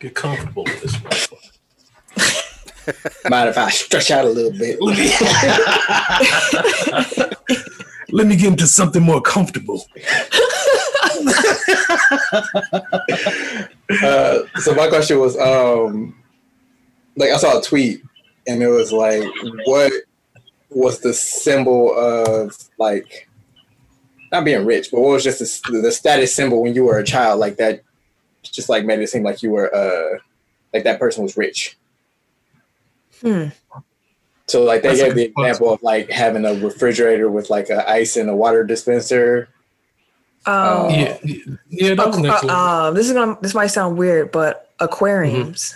Get comfortable with this motherfucker. Mind if I stretch out a little bit? Let me get into something more comfortable. uh, so my question was, um, like I saw a tweet and it was like, what was the symbol of like not being rich, but what was just the, the status symbol when you were a child like that? Just like made it seem like you were uh like that person was rich. Hmm. So like they That's gave the example of like having a refrigerator with like a ice and a water dispenser. Um, Yeah, yeah, yeah, that aqu- next uh, um, this is gonna this might sound weird, but aquariums,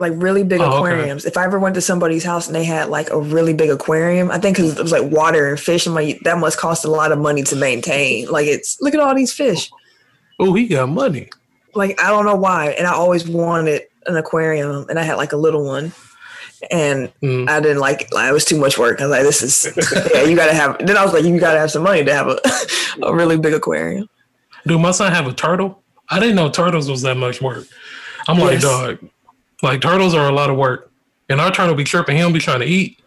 like really big Oh, okay. aquariums. If I ever went to somebody's house and they had like a really big aquarium, I think because it was like water and fish, I'm like that must cost a lot of money to maintain. Like it's look at all these fish. Oh, he got money. Like I don't know why, and I always wanted an aquarium, and I had like a little one. And Mm. I didn't like it. Like, it was too much work. I was like, this is, yeah, you gotta have, then I was like, you gotta have some money to have a, a really big aquarium. Dude, my son have a turtle. I didn't know turtles was that much work. I'm like, Yes. dog, like turtles are a lot of work. And our turtle be tripping, he don't be trying to eat.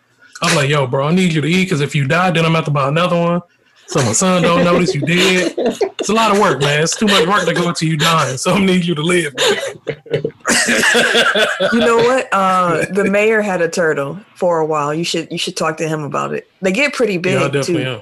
I'm like, yo, bro, I need you to eat because if you die, then I'm have to buy another one. So my son don't notice you dead. It's a lot of work, man. It's too much work to go until you dying. So I need you to live. You know what? Uh, the mayor had a turtle for a while. You should you should talk to him about it. They get pretty big Yeah, I definitely too. am.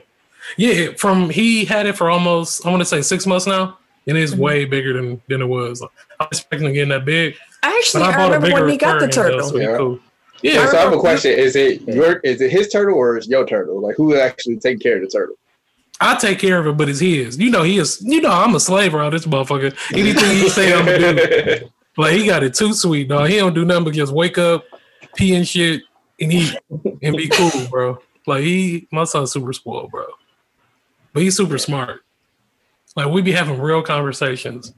Yeah, from he had it for almost I want to say six months now, and it's Mm-hmm. way bigger than than it was. I was expecting to get that big, Actually, I I, bought a remember bigger when he got the aquarium, though, turtle. Yeah. cool. Yeah. Yeah, So I have a question: Is it your is it his turtle or is your turtle? Like who actually take care of the turtle? I take care of it, but it's his. You know, he is. You know, I'm a slave around this motherfucker. Anything he say, I'm gonna do. Like he got it too sweet, dog. He don't do nothing but just wake up, pee and shit, and eat and be cool, bro. Like he, my son's super spoiled, bro. But he's super smart. Like we be having real conversations,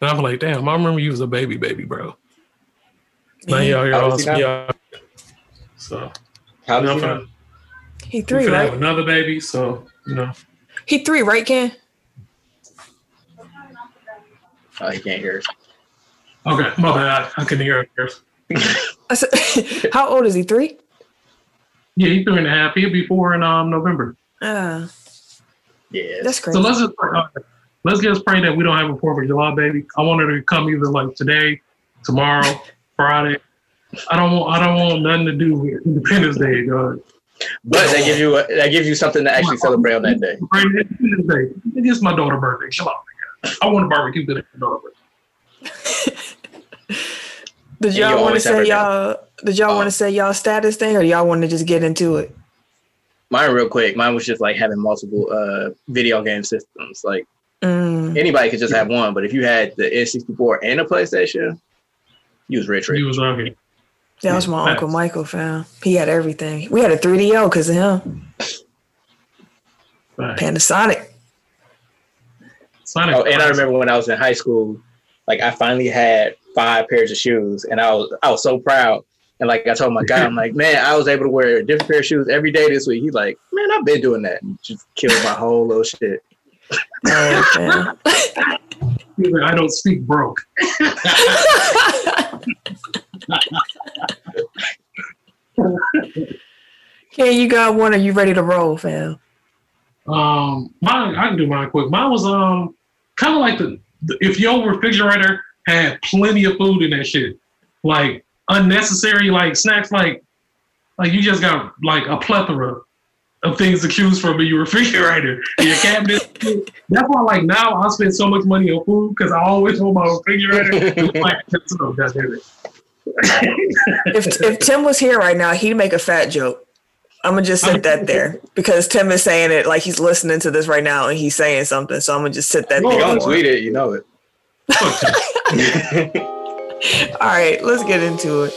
and I'm like, damn, I remember you was a baby, baby, bro. Now y'all here, How all old is he now? yeah. So How you know, does he I'm know? finna, He three, finna have right? another baby, so you know. He three, right, Ken? Oh, he can't hear. Okay, my bad. I couldn't hear it first. I said, how old is he? Three? Yeah, he's three and a half. He'll be four in um November. Uh, Yeah. that's crazy. So let's just uh, let's just pray that we don't have a Fourth of July baby. I want her to come either like today, tomorrow, Friday. I don't want I don't want nothing to do with Independence Day, dog. But they give you a, they give you something to actually celebrate on that day. Pray that Independence Day. It's my daughter's birthday. Chill out. nigga. I want a barbecue today. for my daughter's birthday. did you y'all want to say y'all? Did y'all want to say y'all status thing, or y'all want to just get into it? Mine real quick. Mine was just like having multiple uh video game systems. Like Mm. anybody could just have one, but if you had the N64 and a PlayStation, you was rich, He rich. was lucky. That was my uncle Michael, fam. He had everything. We had a 3DO because of him. Right. Panasonic. Sonic Oh, and I remember when I was in high school, like I finally had five pairs of shoes, and I was I was so proud. And like I told my guy, I'm like, man, I was able to wear a different pair of shoes every day this week. He's like, man, I've been doing that. And just killed my whole little shit. Man, fam. I don't speak broke. Ken, you got one? Are you ready to roll, fam? Um, mine I can do mine quick. Mine was um kind of like the, the if your refrigerator had plenty of food in that shit, like unnecessary like snacks, like like you just got like a plethora of things to choose from in your refrigerator, your cabinet. That's why like now I spend so much money on food because I always hold my refrigerator. like, oh, God damn it. If if Tim was here right now, he'd make a fat joke. I'm gonna just sit that there because Tim is saying it like he's listening to this right now and he's saying something. So I'm gonna just sit that You there. don't tweet it, you know it. All right, let's get into it.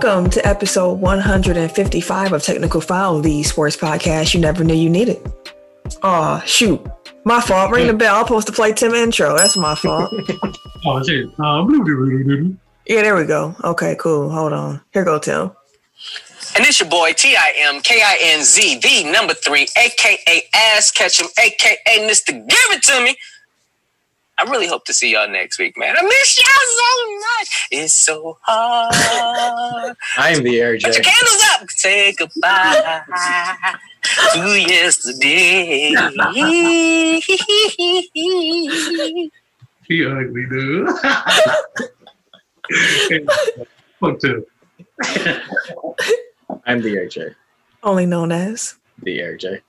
Welcome to episode 155 of Technical Foul, the sports podcast you never knew you needed. Oh shoot, my fault. Ring the bell. I'm supposed to play Tim intro. That's my fault. Oh shit. Uh, yeah, there we go. Okay, cool. Hold on. Here go Tim. And it's your boy T I M K I N Z, the number three, aka Ass Catch Him, aka Mr. Give It To Me. I really hope to see y'all next week, man. I miss y'all so much. It's so hard. I am the Air j Put your candles up. Say goodbye to yesterday. He ugly, dude. Fuck too. I'm the Air J. Only known as. The Air J.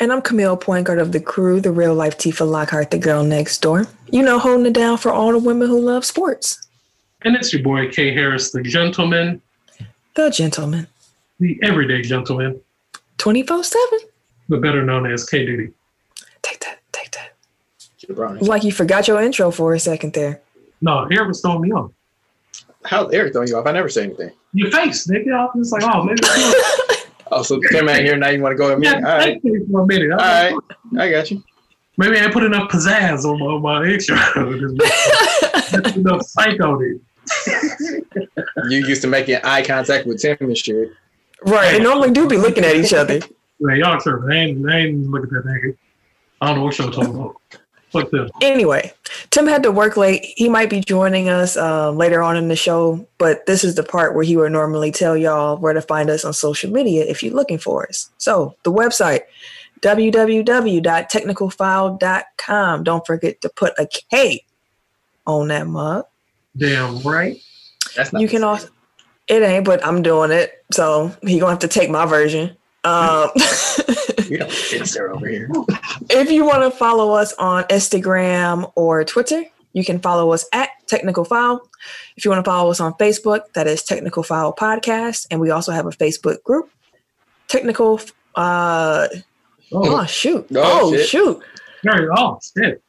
And I'm Camille Pointguard of the crew, the real life Tifa Lockhart, the girl next door. You know, holding it down for all the women who love sports. And it's your boy K Harris, the gentleman, The gentleman. the everyday gentleman, 24 7. but better known as K Duty. Take that. Take that. Jabroni. Like you forgot your intro for a second there. No, Eric was throwing me off. How's Eric throwing you off? I never say anything. Your face, nigga. I was like, oh, maybe. Oh, so Tim ain't here now. You want to go with me? yeah, All right. thank you for a minute. All I right. I got you. Maybe I put enough pizzazz on my, on my intro. Enough psych on it. You used to making eye contact with Tim and shit. right. They normally do be looking at each other. Man, y'all tripping. I ain't, I ain't look at that nigga. I don't know what y'all talking about. Fuck them. Anyway, Tim had to work late. He might be joining us um, later on in the show, but this is the part where he would normally tell y'all where to find us on social media if you're looking for us. So, the website www.technicalfile.com. Don't forget to put a K on that mug. Damn right. That's not You can also, it ain't, but I'm doing it. So, he gonna have to take my version. Um. We don't censor over here. If you want to follow us on Instagram or Twitter, you can follow us at Technical Foul. If you want to follow us on Facebook, that is Technical Foul Podcast, and we also have a Facebook group. Technical. Uh, Oh, oh shoot! Oh, Oh, shit. shoot! very oh shit.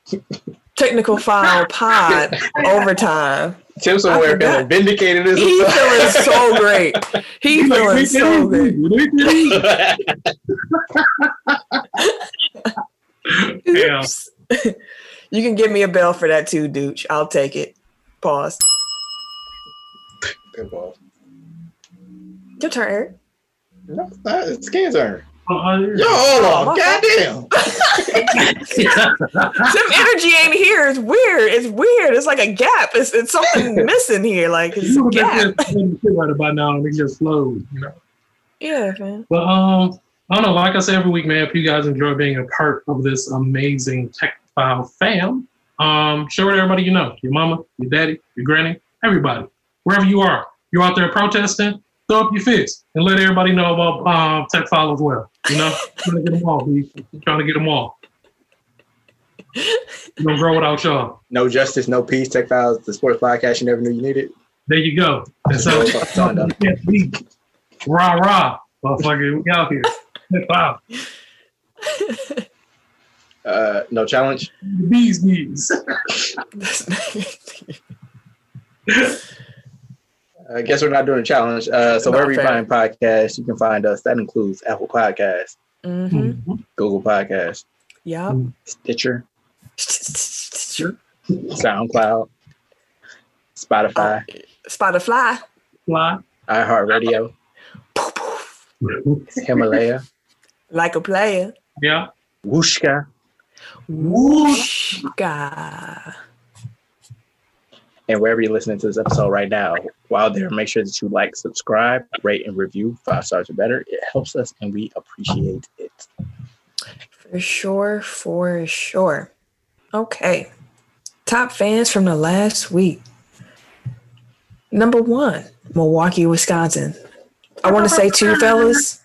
Technical Foul Pod overtime. Tim somewhere forgot. feeling vindicated as He feeling so great. He Like, feeling we so did great. it. We did it. Yeah. Oops. you can give me a bell for that too, Dooch. I'll take it. Pause. Good ball. Your turn, Eric. No, it's not. It's Skin's turn. Uh, Yo, hold on. Oh, Goddamn. Some energy ain't here. It's weird. It's weird. It's like a gap. It's, it's something missing here. Like it's you a gap. right about now and it just flows, you know. Yeah, man. But um, I don't know. Like I say every week, man, if you guys enjoy being a part of this amazing tech file fam, um, show it to everybody you know. Your mama, your daddy, your granny, everybody. Wherever you are. You're out there protesting, throw up your fist and let everybody know about um, tech file as well. You know? trying to get them all, B. Trying to get them all. You don't grow without y'all. No justice, no peace. Tech Files, the sports podcast you never knew you needed. There you go. That's how Well, done, done. can't be. Rah rah. Motherfucker, we out here. Tech file. Uh, no challenge. The bees knees. I guess we're not doing a challenge. Uh, so Not wherever you find podcasts, you can find us. That includes Apple Podcasts, hmm Google Podcasts, Yup. Stitcher, Stitcher, SoundCloud, Spotify, Spotify. Fly. iHeartRadio, Himalaya, Like a player. Yeah. Wooshka, Whoosh. God. and wherever you're listening to this episode right now. While there, make sure that you like, subscribe, rate, and review. Five stars or better. It helps us, and we appreciate it. For sure. For sure. Okay. Top fans from the last week. Number one, Milwaukee, Wisconsin. I want to say two fellas.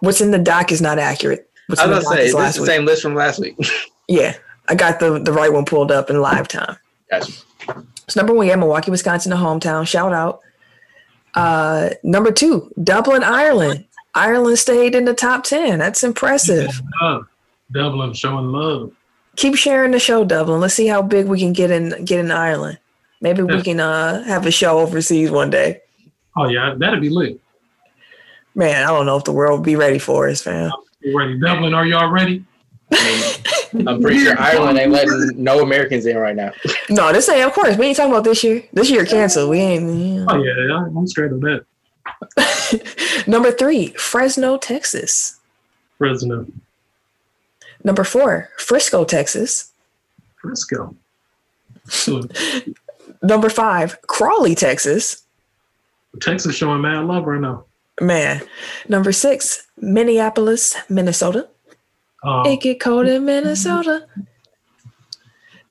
What's in the doc is not accurate. What's I in was the gonna say, is this last is the same list from last week. Yeah, I got the the right one pulled up in live time. gotcha. So number one, yeah, Milwaukee, Wisconsin, the hometown. Shout out. Uh, number two, Dublin, Ireland. Ireland stayed in the top ten. That's impressive. Love. Dublin showing love. Keep sharing the show, Dublin. Let's see how big we can get in get in Ireland. Maybe we can uh have a show overseas one day. Oh yeah, that'd be lit. Man, I don't know if the world will be ready for us, fam. You ready, Dublin? Are y'all ready? I mean, I'm pretty sure Ireland ain't letting no Americans in right now. No, this ain't. Of course, we ain't talking about this year. This year canceled. We ain't. you Oh know. yeah, yeah, I'm straight on that. Number three, Fresno, Texas. Fresno. Number four, Frisco, Texas. Frisco. Number five, Crowley, Texas. Texas showing mad love right now. Man. Number six, Minneapolis, Minnesota. Um, It get cold in Minnesota.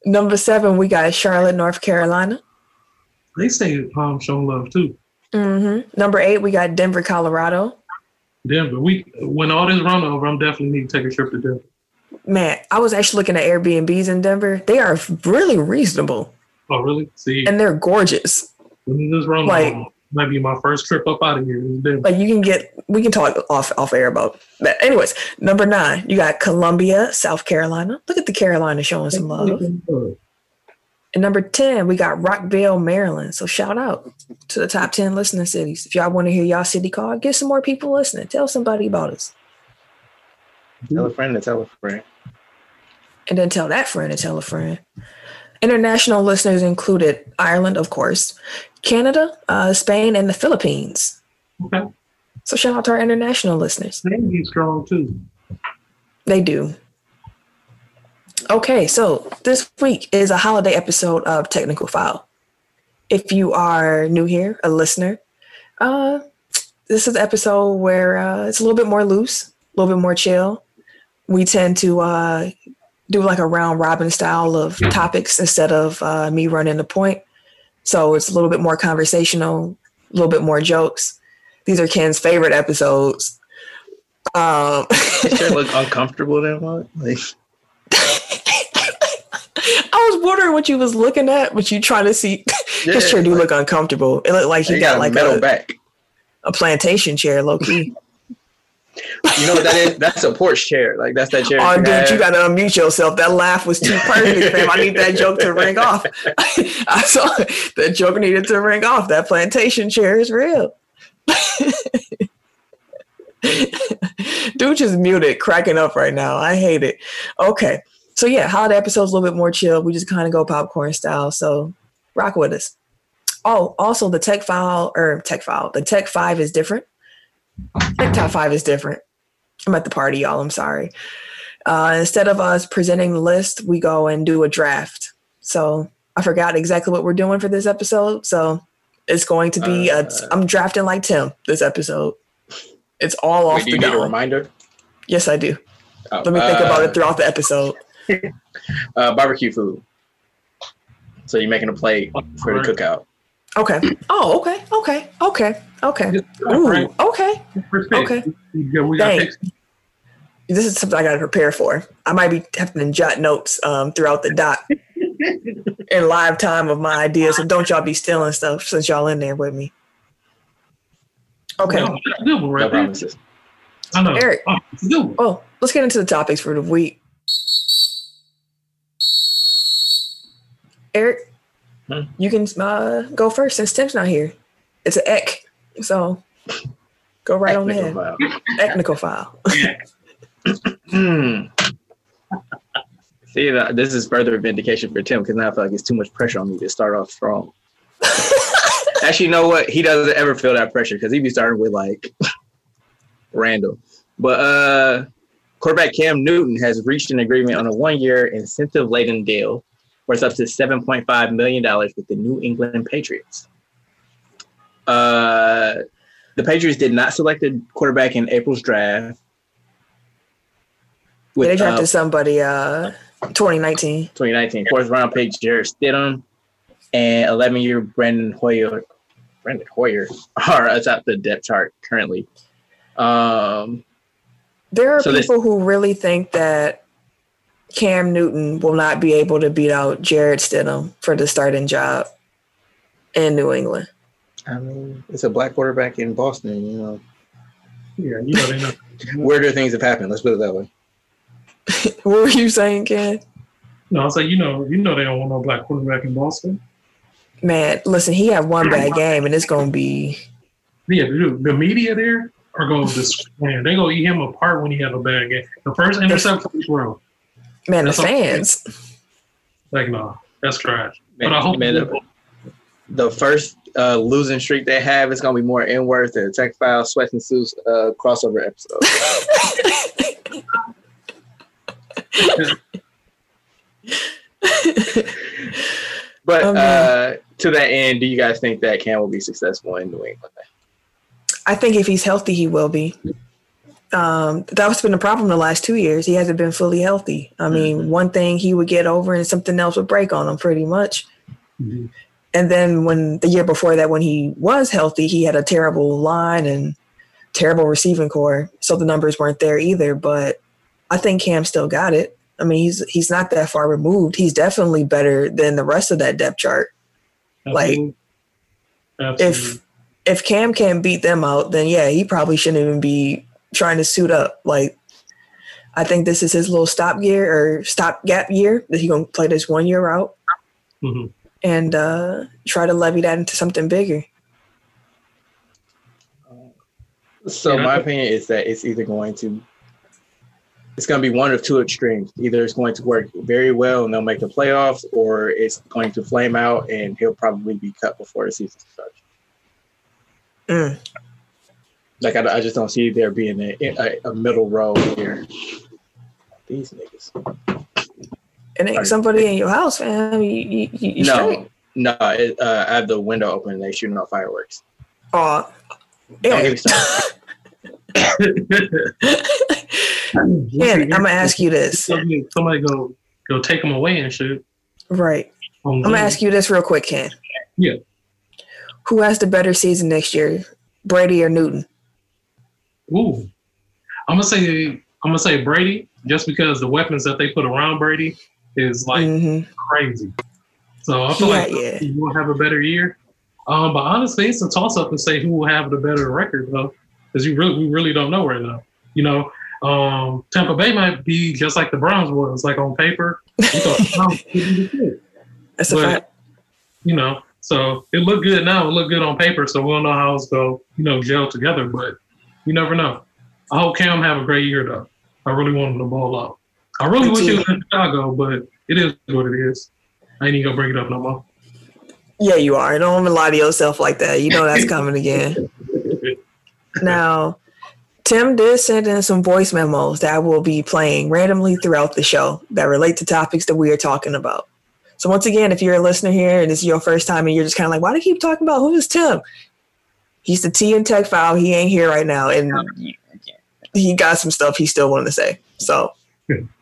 Number seven, we got Charlotte, North Carolina. they stay um, showing love too. Mm-hmm. Number eight, we got Denver, Colorado. Denver. We when all this run over, I'm definitely need to take a trip to Denver. Man, I was actually looking at Airbnbs in Denver. They are really reasonable Oh really? See, and they're gorgeous. when this run like- over, might be my first trip up out of here. Denver. Like you can get, we can talk off off air about that. Anyways, number nine, you got Columbia, South Carolina. Look at the Carolina showing some love. And number 10, we got Rockville, Maryland. So shout out to the top 10 listening cities. If y'all want to hear y'all city call, get some more people listening. Tell somebody about us. Tell a friend to tell a friend. And then tell that friend to tell a friend. International listeners included Ireland, of course, Canada, uh, Spain, and the Philippines. Okay, So shout out to our international listeners. they be strong too. They do. Okay, so this week is a holiday episode of Technical Foul. If you are new here, a listener, uh, this is an episode where uh, it's a little bit more loose, a little bit more chill. We tend to uh, do like a round robin style of topics instead of uh, me running the point. So it's a little bit more conversational, a little bit more jokes. These are Ken's favorite episodes. Um, Sure look uncomfortable then what? Like, I was wondering what you was looking at, but you trying to see. His chair do look uncomfortable. It looked like he got, got, like a metal a, back. a plantation chair, low key. You know what that is? That's a porch chair. Like that's that chair. oh, dude, had. you got to unmute yourself. That laugh was too perfect, fam. I need that joke to ring off. I saw that joke needed to ring off. That plantation chair is real. Dude just muted, cracking up right now. I hate it. Okay. So yeah, holiday episode's a little bit more chill. We just kind of go popcorn style. So rock with us. Oh, also the tech file or tech file, the tech five is different. Tech top five is different. I'm at the party, y'all. I'm sorry. Uh, instead of us presenting the list, we go and do a draft. So I forgot exactly what we're doing for this episode. So it's going to be a, Uh. I'm drafting like Tim this episode. It's all off Wait, do the you need a reminder? Yes, I do. Oh, Let me think uh, about it throughout the episode. Uh, barbecue food. So you're making a plate for the cookout. Okay. Oh, okay. Okay. Okay. Okay. Ooh, okay. Okay. We got, we got Dang. text. This is something I got to prepare for. I might be having to jot notes um, throughout the doc in live time of my ideas. So don't y'all be stealing stuff since y'all in there with me. Okay. No, that's a good one right No there. I know. Eric. Oh, it's good. Well, let's get into the topics for the week. Eric, Hmm? you can uh, go first since Tim's not here. It's an ek, so go right on ahead. Technical Foul. Hmm. See, that this is further vindication for Tim because now I feel like it's too much pressure on me to start off strong. Actually, you know what? He doesn't ever feel that pressure because he'd be starting with like random. But uh quarterback Cam Newton has reached an agreement on a one-year incentive-laden deal worth up to $7.5 million with the New England Patriots. Uh, the Patriots did not select a quarterback in April's draft. Yeah, they With, drafted uh, somebody uh 2019. 2019 fourth round pick Jarrett Stidham and 11 year Brandon Hoyer. Brandon Hoyer are atop the depth chart currently. Um, There are So this- people who really think that Cam Newton will not be able to beat out Jarrett Stidham for the starting job in New England. I mean, it's a black quarterback in Boston. You know, Yeah, you know they know. weirder things have happened. Let's put it that way. What were you saying, Ken? No, I was like, you know, you know they don't want no black quarterback in Boston. Man, listen, he had one bad game and it's gonna be yeah, dude, the media there are going to man, they gonna eat him apart when he have a bad game. The first interception he throw, Man, the That's all- fans. like no, that's trash. Man, but I hope man, the, the first uh, losing streak they have, it's gonna be more in worth than the Tech Foul Sweat and Suits uh, crossover episode. But Oh, uh, to that end, do you guys think that Cam will be successful in New England? I think if he's healthy, he will be. Um, that's been a problem the last two years. He hasn't been fully healthy. I mean, one thing he would get over and something else would break on him pretty much. Mhm. And then when the year before that, when he was healthy, he had a terrible line and terrible receiving core. So the numbers weren't there either. But I think Cam still got it. I mean, he's he's not that far removed. He's definitely better than the rest of that depth chart. like, Absolutely. Absolutely. if if Cam can't beat them out, then yeah, he probably shouldn't even be trying to suit up. Like, I think this is his little stop year or stop gap year that he gonna play this one year out Mhm. And uh, try to levy that into something bigger. So my opinion is that it's either going to it's going to be one of two extremes. Either it's going to work very well and they'll make the playoffs, or it's going to flame out and he'll probably be cut before the season starts. Mm. Like I, I just don't see there being a, a, a middle row here. These niggas. It ain't somebody in your house, fam. You, you, you, you straight. No, no. It, uh, I have the window open and they shooting off fireworks. Aw. Don't yeah. me. Ken, I'm gonna ask you this. Somebody, somebody go go take them away and shoot. Right. I'm I'm gonna ask you this real quick, Ken. Yeah. Who has the better season next year, Brady or Newton? Ooh, I'm gonna say I'm gonna say Brady just because the weapons that they put around Brady is like hmm crazy. So I feel Yeah, like yeah. he will have a better year. Um, but honestly, it's a toss up to say who will have the better record though, because you really we really don't know right now. You know, um, Tampa Bay might be just like the Browns was, like on paper. You thought the Browns could be the shit, That's a fact. you know, so it looked good now. It looked good on paper. So we'll know how it's go, you know, gel together. But you never know. I hope Cam have a great year though. I really want him to ball out. I really Me wish he was in Chicago, but it is what it is. I ain't even gonna bring it up no more. Yeah, you are. Don't even lie to yourself like that. You know that's coming again. Now, Tim did send in some voice memos that will be playing randomly throughout the show that relate to topics that we are talking about. So once again, if you're a listener here and this is your first time and you're just kind of like, why do you keep talking about who is Tim? He's the T and Tech Foul. He ain't here right now, and oh, he got some stuff he still wanted to say. So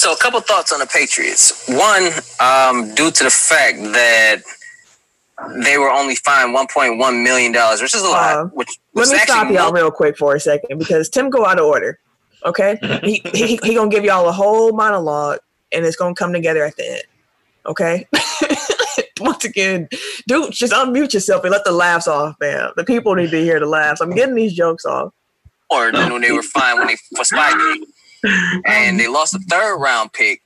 So, a couple thoughts on the Patriots. One, um, due to the fact that they were only fined 1.1 million dollars, which is a lot. Uh, which let me stop y'all more- real quick for a second because Tim go out of order. Okay, he, he he gonna give y'all a whole monologue and it's gonna come together at the end. Okay. Once again, dude, just unmute yourself and let the laughs off, man. The people need to hear the laughs. I'm getting these jokes off. Or than when they were fined when they for Spygate, and they lost a third round pick,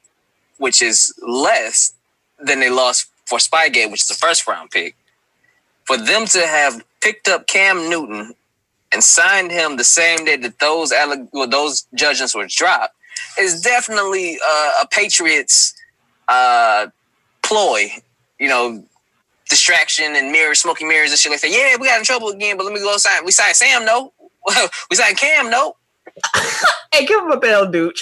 which is less than they lost for Spygate, which is the first round pick. For them to have picked up Cam Newton and signed him the same day that those alleg- well, those judgments were dropped is definitely uh, a Patriots uh, ploy. You know, distraction and mirrors, smoking mirrors and shit like that. Yeah, we got in trouble again, but let me go sign. We signed Sam, no. we signed Cam, no. Hey, give him a bell, dude.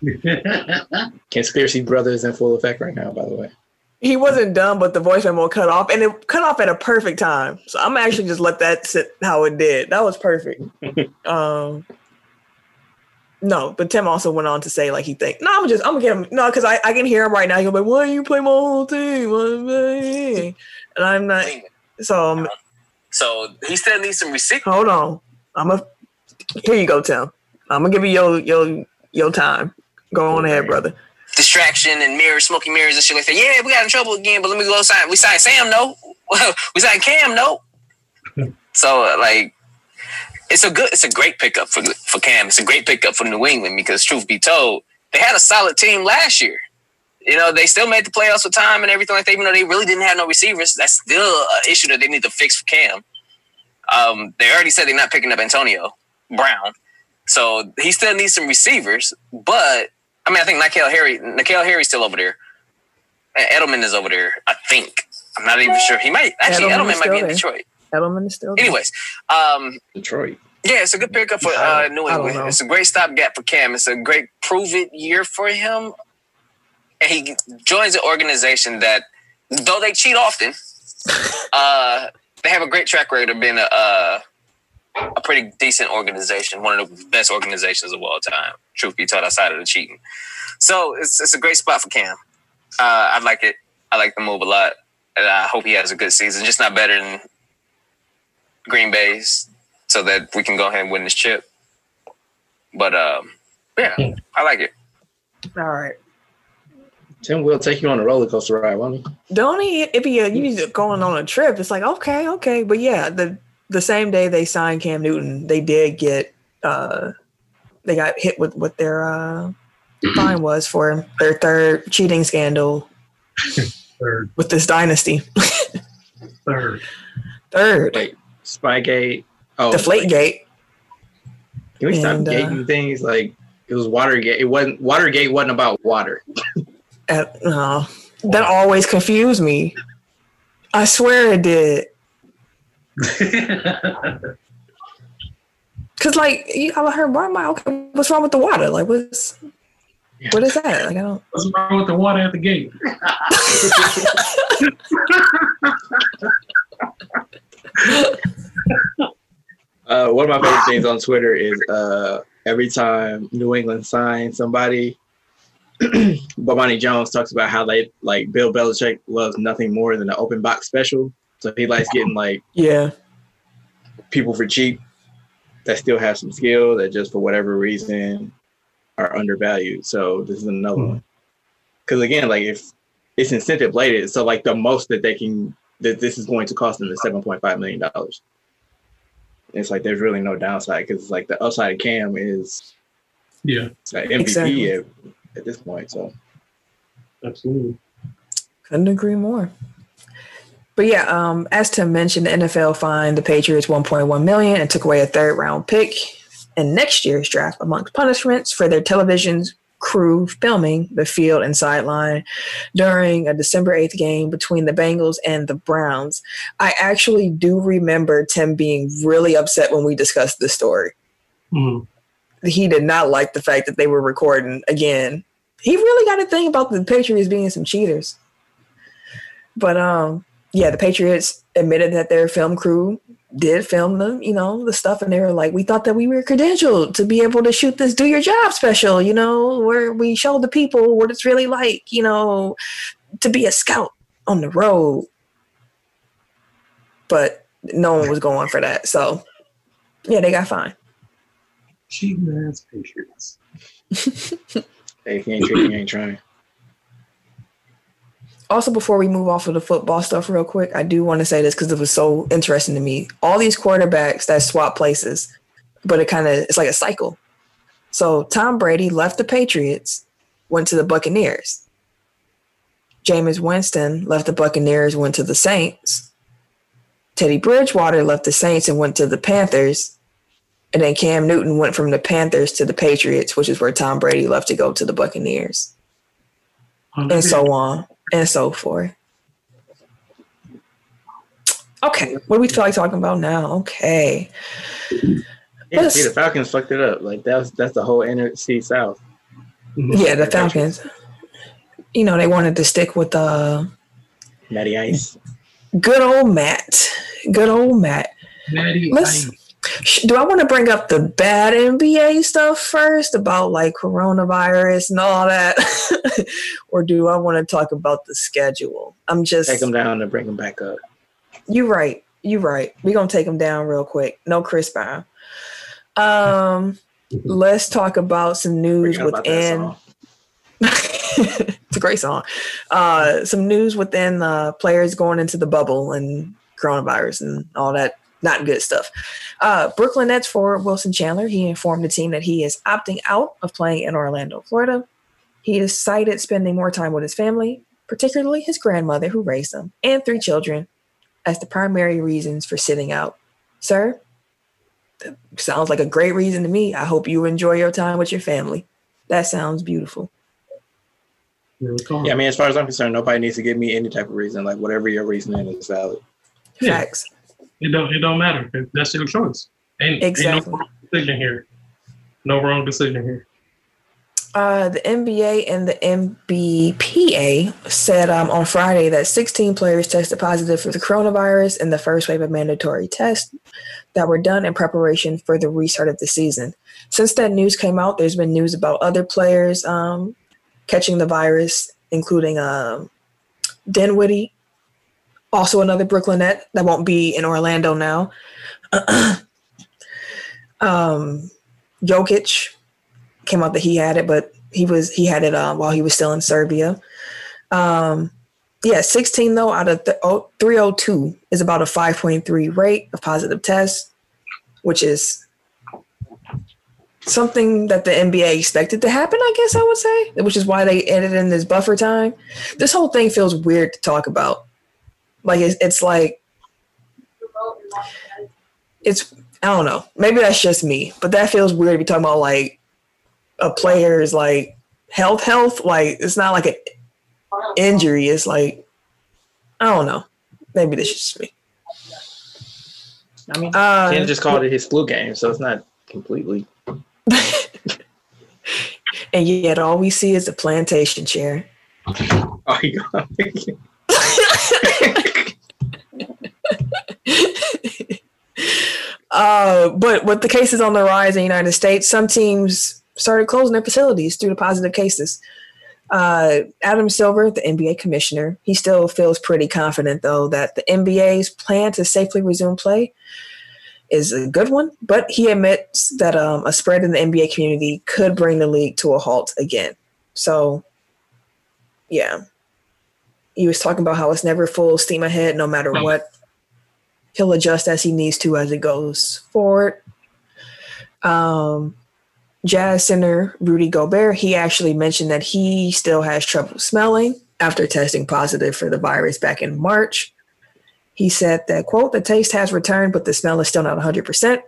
Conspiracy Brothers in full effect right now, by the way. He wasn't done, but the voice memo cut off, and it cut off at a perfect time. So I'm actually just let that sit how it did. That was perfect. um, no, but Tim also went on to say like he think no, I'm just I'm gonna get him no because I, I can hear him right now. He'll be like, "Why you play my whole team?" And I'm not. So um, So he still needs some receipt. hold on. I'm a. Here you go, Tim. I'm gonna give you your your your time. Go on ahead, brother. Distraction and mirrors, smoking mirrors and shit like that. Yeah, we got in trouble again, but let me go sign. We signed Sam, no. we signed Cam, no. so uh, like, it's a good, it's a great pickup for for Cam. It's a great pickup for New England because truth be told, they had a solid team last year. You know, they still made the playoffs with time and everything like that, even though they really didn't have no receivers. That's still an issue that they need to fix for Cam. Um, they already said they're not picking up Antonio Brown. So he still needs some receivers. But I mean, I think N'Keal Harry, N'Keal Harry's still over there. Edelman is over there, I think. I'm not even sure. He might actually Edelman Edelman, might be in there. Detroit. Edelman is still there. Anyways, um, Detroit. yeah, it's a good pickup for uh, New England. It's a great stopgap for Cam. It's a great prove it year for him. And he joins an organization that, though they cheat often, uh, they have a great track record of being a, a a pretty decent organization, one of the best organizations of all time. Truth be told, outside of the cheating. So it's it's a great spot for Cam. Uh, I like it. I like the move a lot, and I hope he has a good season. Just not better than Green Bay's, so that we can go ahead and win this chip. But um, yeah, I like it. All right. Tim will take you on a roller coaster ride, won't he? Don't he? If he, you need to going on a trip, it's like okay, okay, but yeah, the the same day they signed Cam Newton, they did get uh they got hit with what their uh fine was for their third cheating scandal Third, with this dynasty. third. third, Wait, Spygate. Oh, Deflategate. Can we stop And, uh, gating things? Like it was Watergate. It wasn't Watergate. wasn't about water. Uh, no, that always confused me. I swear it did. Cause like you- I heard, why am I okay? What's wrong with the water? Like what's what is that? Like I don't. What's wrong with the water at the gate? Uh, one of my favorite things on Twitter is uh, every time New England signs somebody, Bomani Jones talks about how they like Bill Belichick loves nothing more than an open box special. So he likes getting like Yeah, people for cheap that still have some skill that just for whatever reason are undervalued. So this is another Hmm. one. Because again, like if it's incentive related, so like the most that they can that this is going to cost them is seven point five million dollars. It's like there's really no downside because like the upside of Cam is Yeah, like MVP Exactly. At, at this point. So absolutely. couldn't agree more. But yeah, um, as Tim mentioned, the NFL fined the Patriots 1.1 million and took away a third round pick in next year's draft amongst punishments for their television crew filming the field and sideline during a December 8th game between the Bengals and the Browns. I actually do remember Tim being really upset when we discussed this story. Mhm. He did not like the fact that they were recording again. He really got a thing about the Patriots being some cheaters. But um, yeah, the Patriots admitted that their film crew did film them, you know, the stuff, and they were like, "We thought that we were credentialed to be able to shoot this "Do Your Job" special," you know, where we show the people what it's really like, you know, to be a scout on the road. But no one was going for that, so yeah, they got fined. Cheating ass Patriots. hey, if you ain't tricking, you ain't trying. also before we move off of the football stuff real quick i do want to say this because it was so interesting to me. All these quarterbacks that swap places but it kind of it's like a cycle. So tom brady left the patriots went to the buccaneers. Jameis winston left the buccaneers went to the saints. Teddy bridgewater left the saints and went to the panthers and then cam newton went from the panthers to the patriots which is where tom brady left to go to the buccaneers and so on and so forth. Okay, what do we feel like talking about now? Okay, Yeah, see, the Falcons fucked it up. Like that's that's the whole NFC South. yeah, the Falcons. You know they wanted to stick with uh, Matty Ice. good old Matt, good old Matt. Natty Let's- Ice. Do I want to bring up the bad NBA stuff first about like coronavirus and all that, or do I want to talk about the schedule? I'm just Take them down and bring them back up. You right. You right. We're gonna take them down real quick. No Chris Brown. Um let's talk about some news within it's a great song. Uh some news within uh players going into the bubble and coronavirus and all that not good stuff. Uh Brooklyn Nets forward Wilson Chandler, he informed the team that he is opting out of playing in Orlando, Florida. He is cited spending more time with his family, particularly his grandmother who raised him, and three children, as the primary reasons for sitting out. Sir, that sounds like a great reason to me. I hope you enjoy your time with your family. That sounds beautiful. Here we come. Yeah, I mean, as far as I'm concerned, nobody needs to give me any type of reason. Like whatever your reasoning is valid. Yeah. Facts. It don't it don't matter. That's your choice. Ain't, Exactly. ain't no wrong decision here. No wrong decision here. Uh, the NBA and the NBPA said um, on Friday that 16 players tested positive for the coronavirus in the first wave of mandatory tests that were done in preparation for the restart of the season. Since that news came out, there's been news about other players um, catching the virus, including um, Dinwiddie, also another Brooklynette that won't be in Orlando now. um, Jokic came out that he had it, but he was he had it uh, while he was still in Serbia. Um, yeah, 16 though out of th- oh, 302 is about a 5.3 rate of positive tests, which is something that the NBA expected to happen, I guess I would say, which is why they added in this buffer time. This whole thing feels weird to talk about. Like it's, it's like it's I don't know. Maybe that's just me, but that feels weird to be talking about like a player's like health health. Like it's not like an injury. It's like I don't know. Maybe this is just me. I mean, Uh, Ken just called it his flu game, so it's not completely. and yet all we see is a plantation chair. Oh, you go. Uh, but with the cases on the rise in the United States, some teams started closing their facilities due to positive cases. Uh, Adam Silver, the NBA commissioner, he still feels pretty confident, though, that the NBA's plan to safely resume play is a good one. But he admits that um, a spread in the NBA community could bring the league to a halt again. So, yeah. He was talking about how it's never full steam ahead, no matter what he'll adjust as he needs to as it goes forward. Um, Jazz center Rudy Gobert, he actually mentioned that he still has trouble smelling after testing positive for the virus back in March. He said that, quote, the taste has returned, but the smell is still not 100%.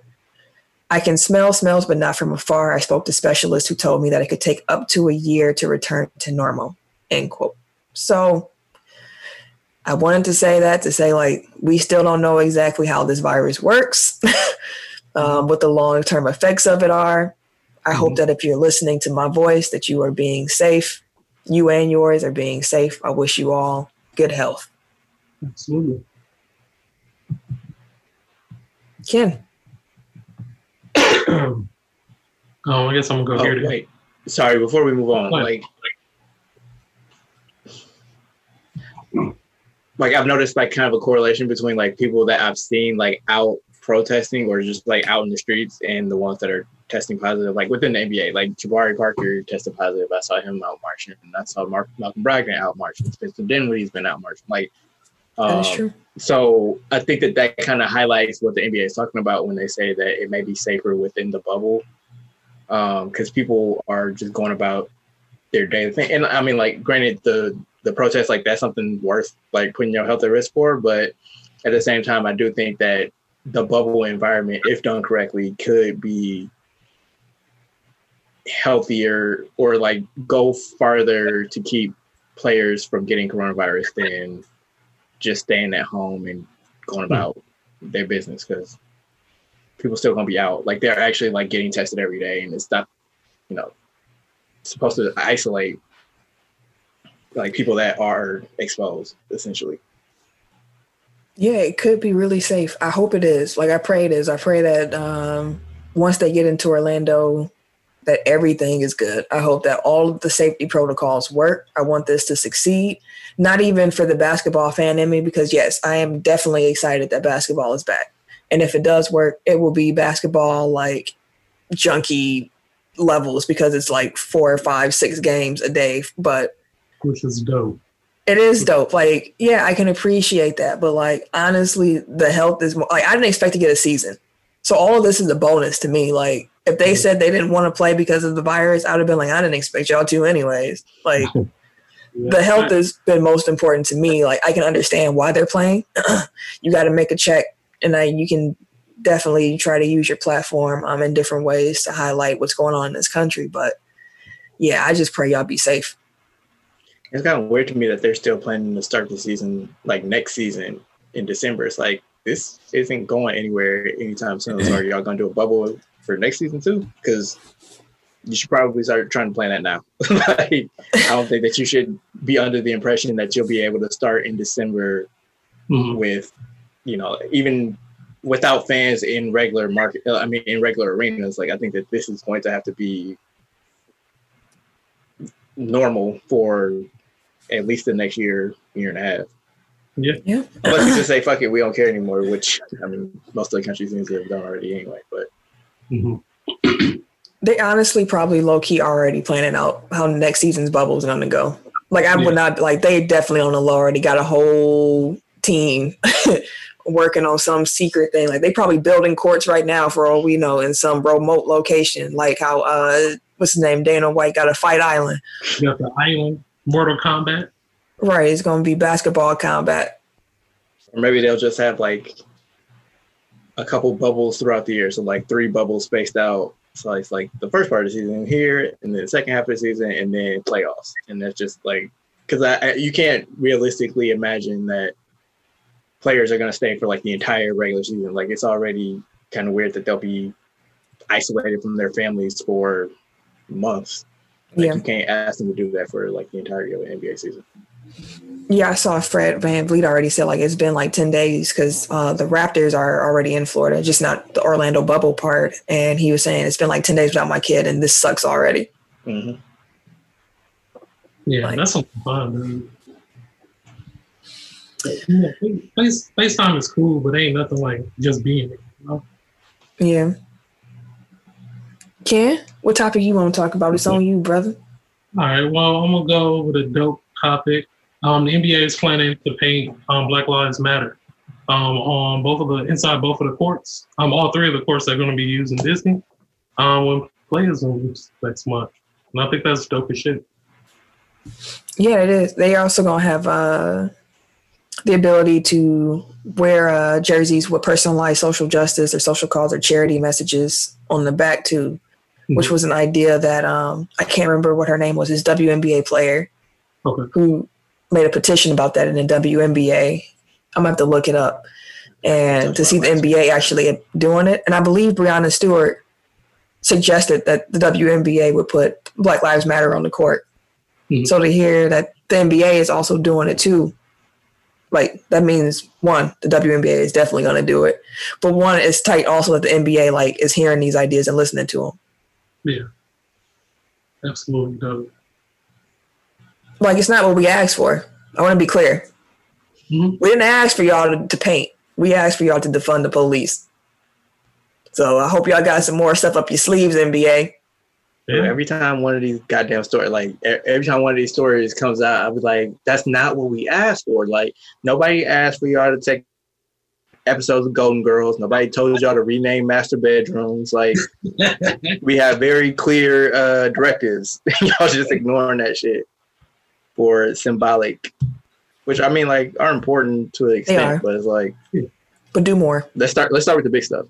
I can smell smells, but not from afar. I spoke to specialists who told me that it could take up to a year to return to normal, end quote. So I wanted to say that to say, like, we still don't know exactly how this virus works, um, what the long term effects of it are. I hope that if you're listening to my voice, that you are being safe. You and yours are being safe. I wish you all good health. Absolutely. Ken. oh, I guess I'm gonna go Oh, here. to- wait. Sorry, before we move on, like, like I've noticed like kind of a correlation between like people that I've seen like out protesting or just like out in the streets and the ones that are testing positive, like within the NBA. Like Jabari Parker tested positive. I saw him out marching, and I saw Mark Malcolm Brogdon out marching. Spencer Dinwiddie's been out marching. Like, That um, true. so I think that that kind of highlights what the NBA is talking about when they say that it may be safer within the bubble, because people are just going about their daily thing. And I mean, like, granted, the the protest like that's something worth like putting your health at risk for, but at the same time, I do think that the bubble environment, if done correctly, could be healthier or like go farther to keep players from getting coronavirus than just staying at home and going hmm. about their business because people still gonna be out. Like they're actually like getting tested every day, and it's not, you know, supposed to isolate like people that are exposed essentially. Yeah, it could be really safe. I hope it is. Like I pray it is. I pray that um, once they get into Orlando, that everything is good. I hope that all of the safety protocols work. I want this to succeed. Not even for the basketball fan in me, because yes, I am definitely excited that basketball is back. And if it does work, it will be basketball like junkie levels because it's like four or five, six games a day. But which is dope. it is dope. Like, yeah, I can appreciate that. But like honestly, the health is more like I didn't expect to get a season. So all of this is a bonus to me. Like if they said they didn't want to play because of the virus, I'd have been like, I didn't expect y'all to anyways. Like the health has been most important to me. Like I can understand why they're playing. you got to make a check, and I, you can definitely try to use your platform um, in different ways to highlight what's going on in this country. But yeah, I just pray y'all be safe. It's kind of weird to me that they're still planning to start the season like next season in December. It's like this isn't going anywhere anytime soon. So are y'all gonna do a bubble for next season too? Because you should probably start trying to plan that now. like, I don't think that you should be under the impression that you'll be able to start in December Mhm. with, you know, even without fans in regular market. uh, I mean, in regular arenas. Like, I think that this is going to have to be normal for at least the next year, year and a half. Yeah. yeah. Unless you just say fuck it, we don't care anymore. Which I mean, most of the countries seems to have done already anyway. But Mhm. They honestly probably low key already planning out how next season's bubble is going to go. Like I Yeah. would not like they definitely on the low already got a whole team working on some secret thing. Like they probably building courts right now for all we know in some remote location. Like how uh what's his name Dana White got a fight island. Got the island, Mortal Kombat. Right, it's going to be basketball combat. or maybe they'll just have like a couple bubbles throughout the year. So like three bubbles spaced out. So it's like the first part of the season here, and then the second half of the season, and then playoffs. And that's just like because I, I you can't realistically imagine that players are going to stay for like the entire regular season. Like it's already kind of weird that they'll be isolated from their families for months. Like Yeah. you can't ask them to do that for like the entirety of the NBA season. Yeah, I saw Fred VanVleet already said like it's been like 10 days because uh, the Raptors are already in Florida, just not the Orlando bubble part. And he was saying it's been like 10 days without my kid and this sucks already. hmm Yeah, Like- that's something fun, dude. Yeah, face FaceTime is cool, but ain't nothing like just being there. You know? Yeah. Ken, what topic you want to talk about? It's on you, brother. All right, well, I'm gonna go with a dope topic. Um, the NBA is planning to paint um, Black Lives Matter um, on both of the inside both of the courts. Um, all three of the courts are going to be used in Disney. Um, when players lose next month, and I think that's dope as shit. Yeah, it is. They also gonna have uh, the ability to wear uh, jerseys with personalized social justice or social cause or charity messages on the back too, which was an idea that um, I can't remember what her name was. This WNBA player Okay. who made a petition about that in the WNBA. I'm gonna have to look it up and to see the NBA actually doing it. And I believe Breanna Stewart suggested that the WNBA would put Black Lives Matter on the court. Mhm. So to hear that the NBA is also doing it too, like that means one, the WNBA is definitely going to do it, but one is tight also that the NBA like is hearing these ideas and listening to them. Yeah, absolutely dope. Like it's not what we asked for. I want to be clear. Mhm. We didn't ask for y'all to, to paint. We asked for y'all to defund the police. So I hope y'all got some more stuff up your sleeves, NBA. Yeah, Every time one of these goddamn stories, like every time one of these stories comes out, I was like, "That's not what we asked for." Like nobody asked for y'all to take episodes of Golden Girls. Nobody told y'all to rename master bedrooms. Like we have very clear uh, directives. y'all just ignoring that shit for symbolic, which I mean, like are important to an extent, but it's like But do more. let's start. Let's start with the big stuff.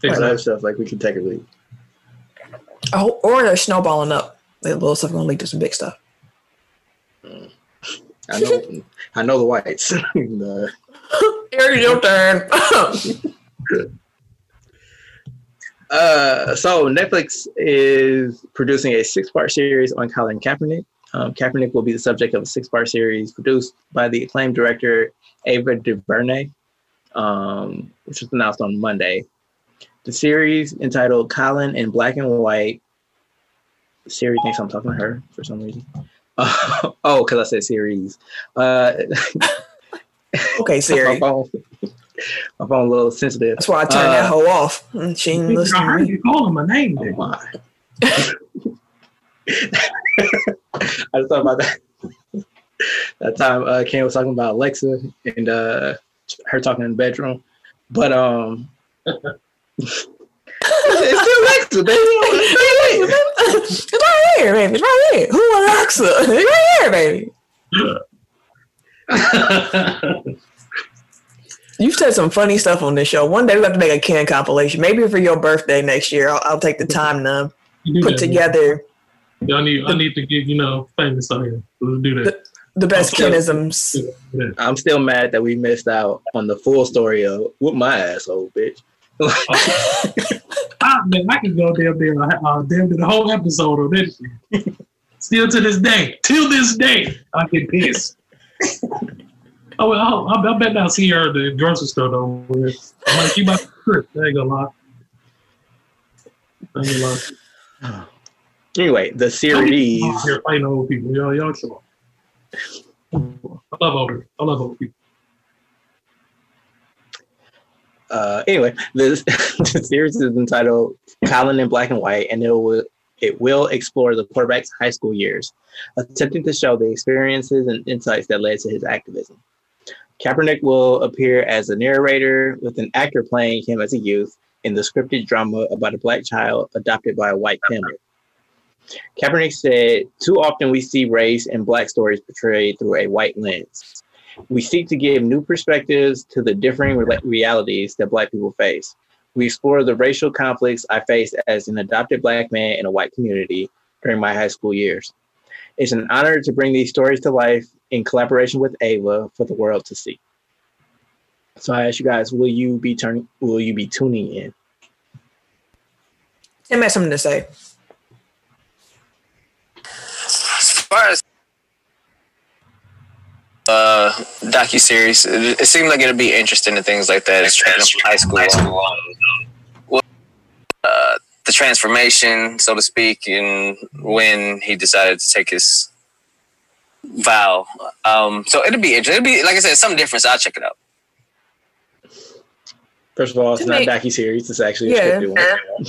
The exactly. other stuff, like we can take a lead. Oh, or they're snowballing up. The little stuff gonna lead to some big stuff. I know. I know the whites. the, Here's your turn. Uh, so Netflix is producing a six-part series on Colin Kaepernick. Um, Kaepernick will be the subject of a six-part series produced by the acclaimed director Ava DuVernay, um, which was announced on Monday. The series entitled "Colin in Black and White." Siri thinks I'm talking to her for some reason. Uh, oh, because I said series. Uh, okay, my Siri. phone, my phone a little sensitive. That's why I turned Uh, that hoe off. She ain't I listening to heard you calling my name. Oh dude. my. I just thought about that. that time uh Ken was talking about Alexa and uh her talking in the bedroom. But um it's still Alexa, baby. it's right here, baby. It's right here. Who Alexa? It's right here, baby. You've said some funny stuff on this show. One day we have to make a Ken compilation. Maybe for your birthday next year, I'll, I'll take the time to put that, together man. I need, I need to get you know famous on here. Let's do that. the best Okay. Kenisms. Yeah. I'm still mad that we missed out on the full story of whoop my asshole, bitch. Ah, man, I can go damn near, uh, damn near the whole episode on this shit. Still to this day, till this day, I get pissed. oh, well, I, I bet I'll see her at the grocery store though. I'm like, you about to trip. I ain't gonna lie. Ain't gonna lie. Anyway, the series. Here fighting old people. Y'all, y'all chill. I love old. I love old people. Uh, anyway, this the series is entitled "Colin in Black and White," and it will it will explore the quarterback's high school years, attempting to show the experiences and insights that led to his activism. Kaepernick will appear as a narrator, with an actor playing him as a youth in the scripted drama about a black child adopted by a white family. Kaepernick said, Too often we see race and black stories portrayed through a white lens. We seek to give new perspectives to the differing rela- realities that black people face. We explore the racial conflicts I faced as an adopted black man in a white community during my high school years. It's an honor to bring these stories to life in collaboration with Ava for the world to see. So I ask you guys, will you be turning will you be tuning in? Tim has something to say. As far as uh docu series, it, it seemed like it'd be interesting and things like that. It's straight up high school. Well, uh, the transformation, so to speak, and when he decided to take his vow. Um, so it'd be interesting. It'd be like I said, something different. So I'll check it out. First of all, it's To not me- a docu series, it's actually a Yeah. scripted one.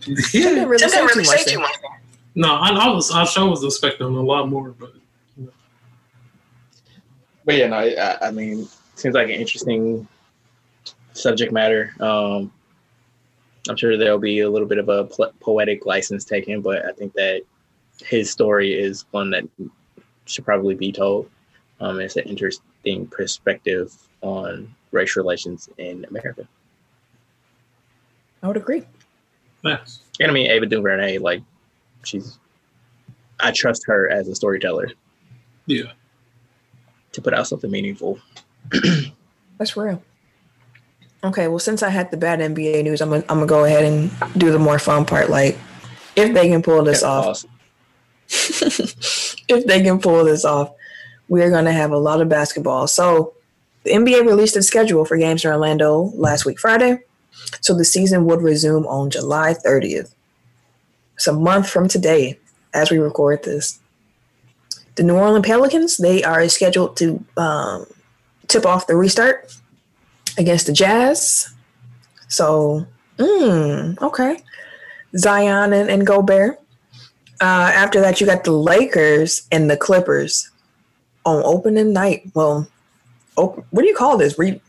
Tim didn't really say too much. No, I, I was. I sure was expecting a lot more, but But yeah, no, I, I mean, seems like an interesting subject matter. Um, I'm sure there'll be a little bit of a pl- poetic license taken, but I think that his story is one that should probably be told. Um, it's an interesting perspective on race relations in America. I would agree. facts. And I mean, Ava DuVernay, like, she's, I trust her as a storyteller Yeah. To put out something meaningful. That's real. Okay, well, since I had the bad NBA news, I'm gonna, I'm gonna go ahead and do the more fun part. Like, if they can pull this Yeah, off, awesome. if they can pull this off, we're going to have a lot of basketball. So, the NBA released its schedule for games in Orlando last week, Friday. So, the season would resume on July 30th. It's a month from today as we record this. The New Orleans Pelicans, they are scheduled to um, tip off the restart against the Jazz. So, mm, okay. Zion and, and Gobert. Uh, after that, you got the Lakers and the Clippers on opening night. Well, op- what do you call this? Re-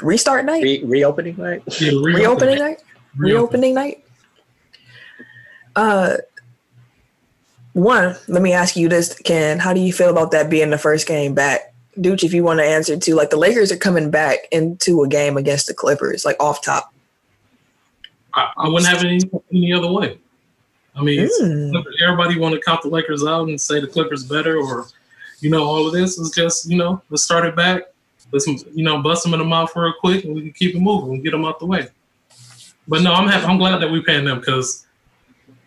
restart night? Re- reopening, right? Yeah, reopen- Reopening night? reopen. Reopening night? Uh, one, let me ask you this, Ken. How do you feel about that being the first game back? Dooch, if you want to answer too, like the Lakers are coming back into a game against the Clippers, like off top. I, I wouldn't have it any, any other way. I mean, Mm. everybody want to count the Lakers out and say the Clippers better, or you know, all of this is just you know, let's start it back. Let's you know, bust them in the mouth real quick, and we can keep it moving and get them out the way. But no, I'm happy, I'm glad that we're paying them because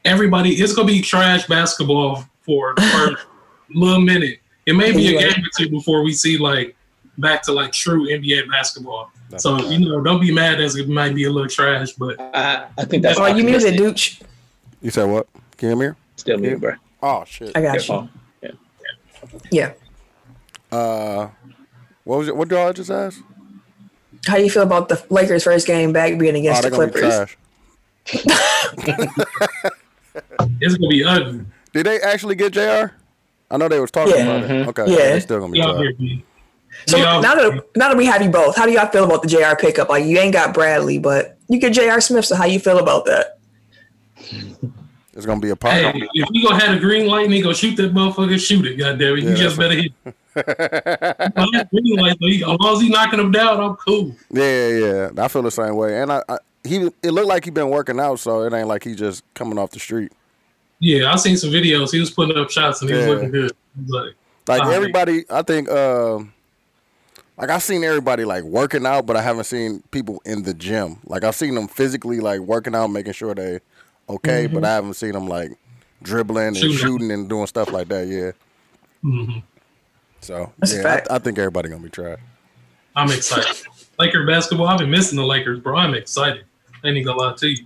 everybody it's gonna be trash basketball for the first little minute. It may be a game or two before we see like back to like true NBA basketball. That's So you know, don't be mad as it might be a little trash, but I, I think that's Oh, you muted, optimistic. Dooch. You said what? Can you hear me? Still muted, bro. Oh shit. I got Your you. Yeah. Yeah. Uh, what was it? What did I just ask? How do you feel about the Lakers' first game back being Oh, against they're the gonna be Clippers? trash. it's gonna be ugly. Did they actually get Jr? I know they was talking Yeah. about it. Mm-hmm. Okay, Yeah. yeah, they still gonna be Y'all trash. hear me? So now that now that we have you both, how do y'all feel about the JR pickup? Like you ain't got Bradley, but You get Jr. Smith. So how you feel about that? It's gonna be a Hey, if you gonna have a green light and he gonna shoot that motherfucker, shoot it. Goddamn it, you Yeah, just better hit. Green light, so he, as long as he knocking them down, I'm cool. Yeah, yeah, I feel the same way. And I, I he it looked like he been working out, so it ain't like he just coming off the street. Yeah, I seen some videos. He was putting up shots and he was looking good. Was like, Like Alright. everybody, I think, uh, like I've seen everybody like working out, but I haven't seen people in the gym. Like I've seen them physically like working out, making sure they okay, but I haven't seen them like dribbling and Shooting. shooting and doing stuff like that. Yeah. mhm. So That's yeah, fact. I, I think everybody gonna be tried. I'm excited. Laker basketball. I've been missing the Lakers, bro. I'm excited. I ain't even gonna lie to you.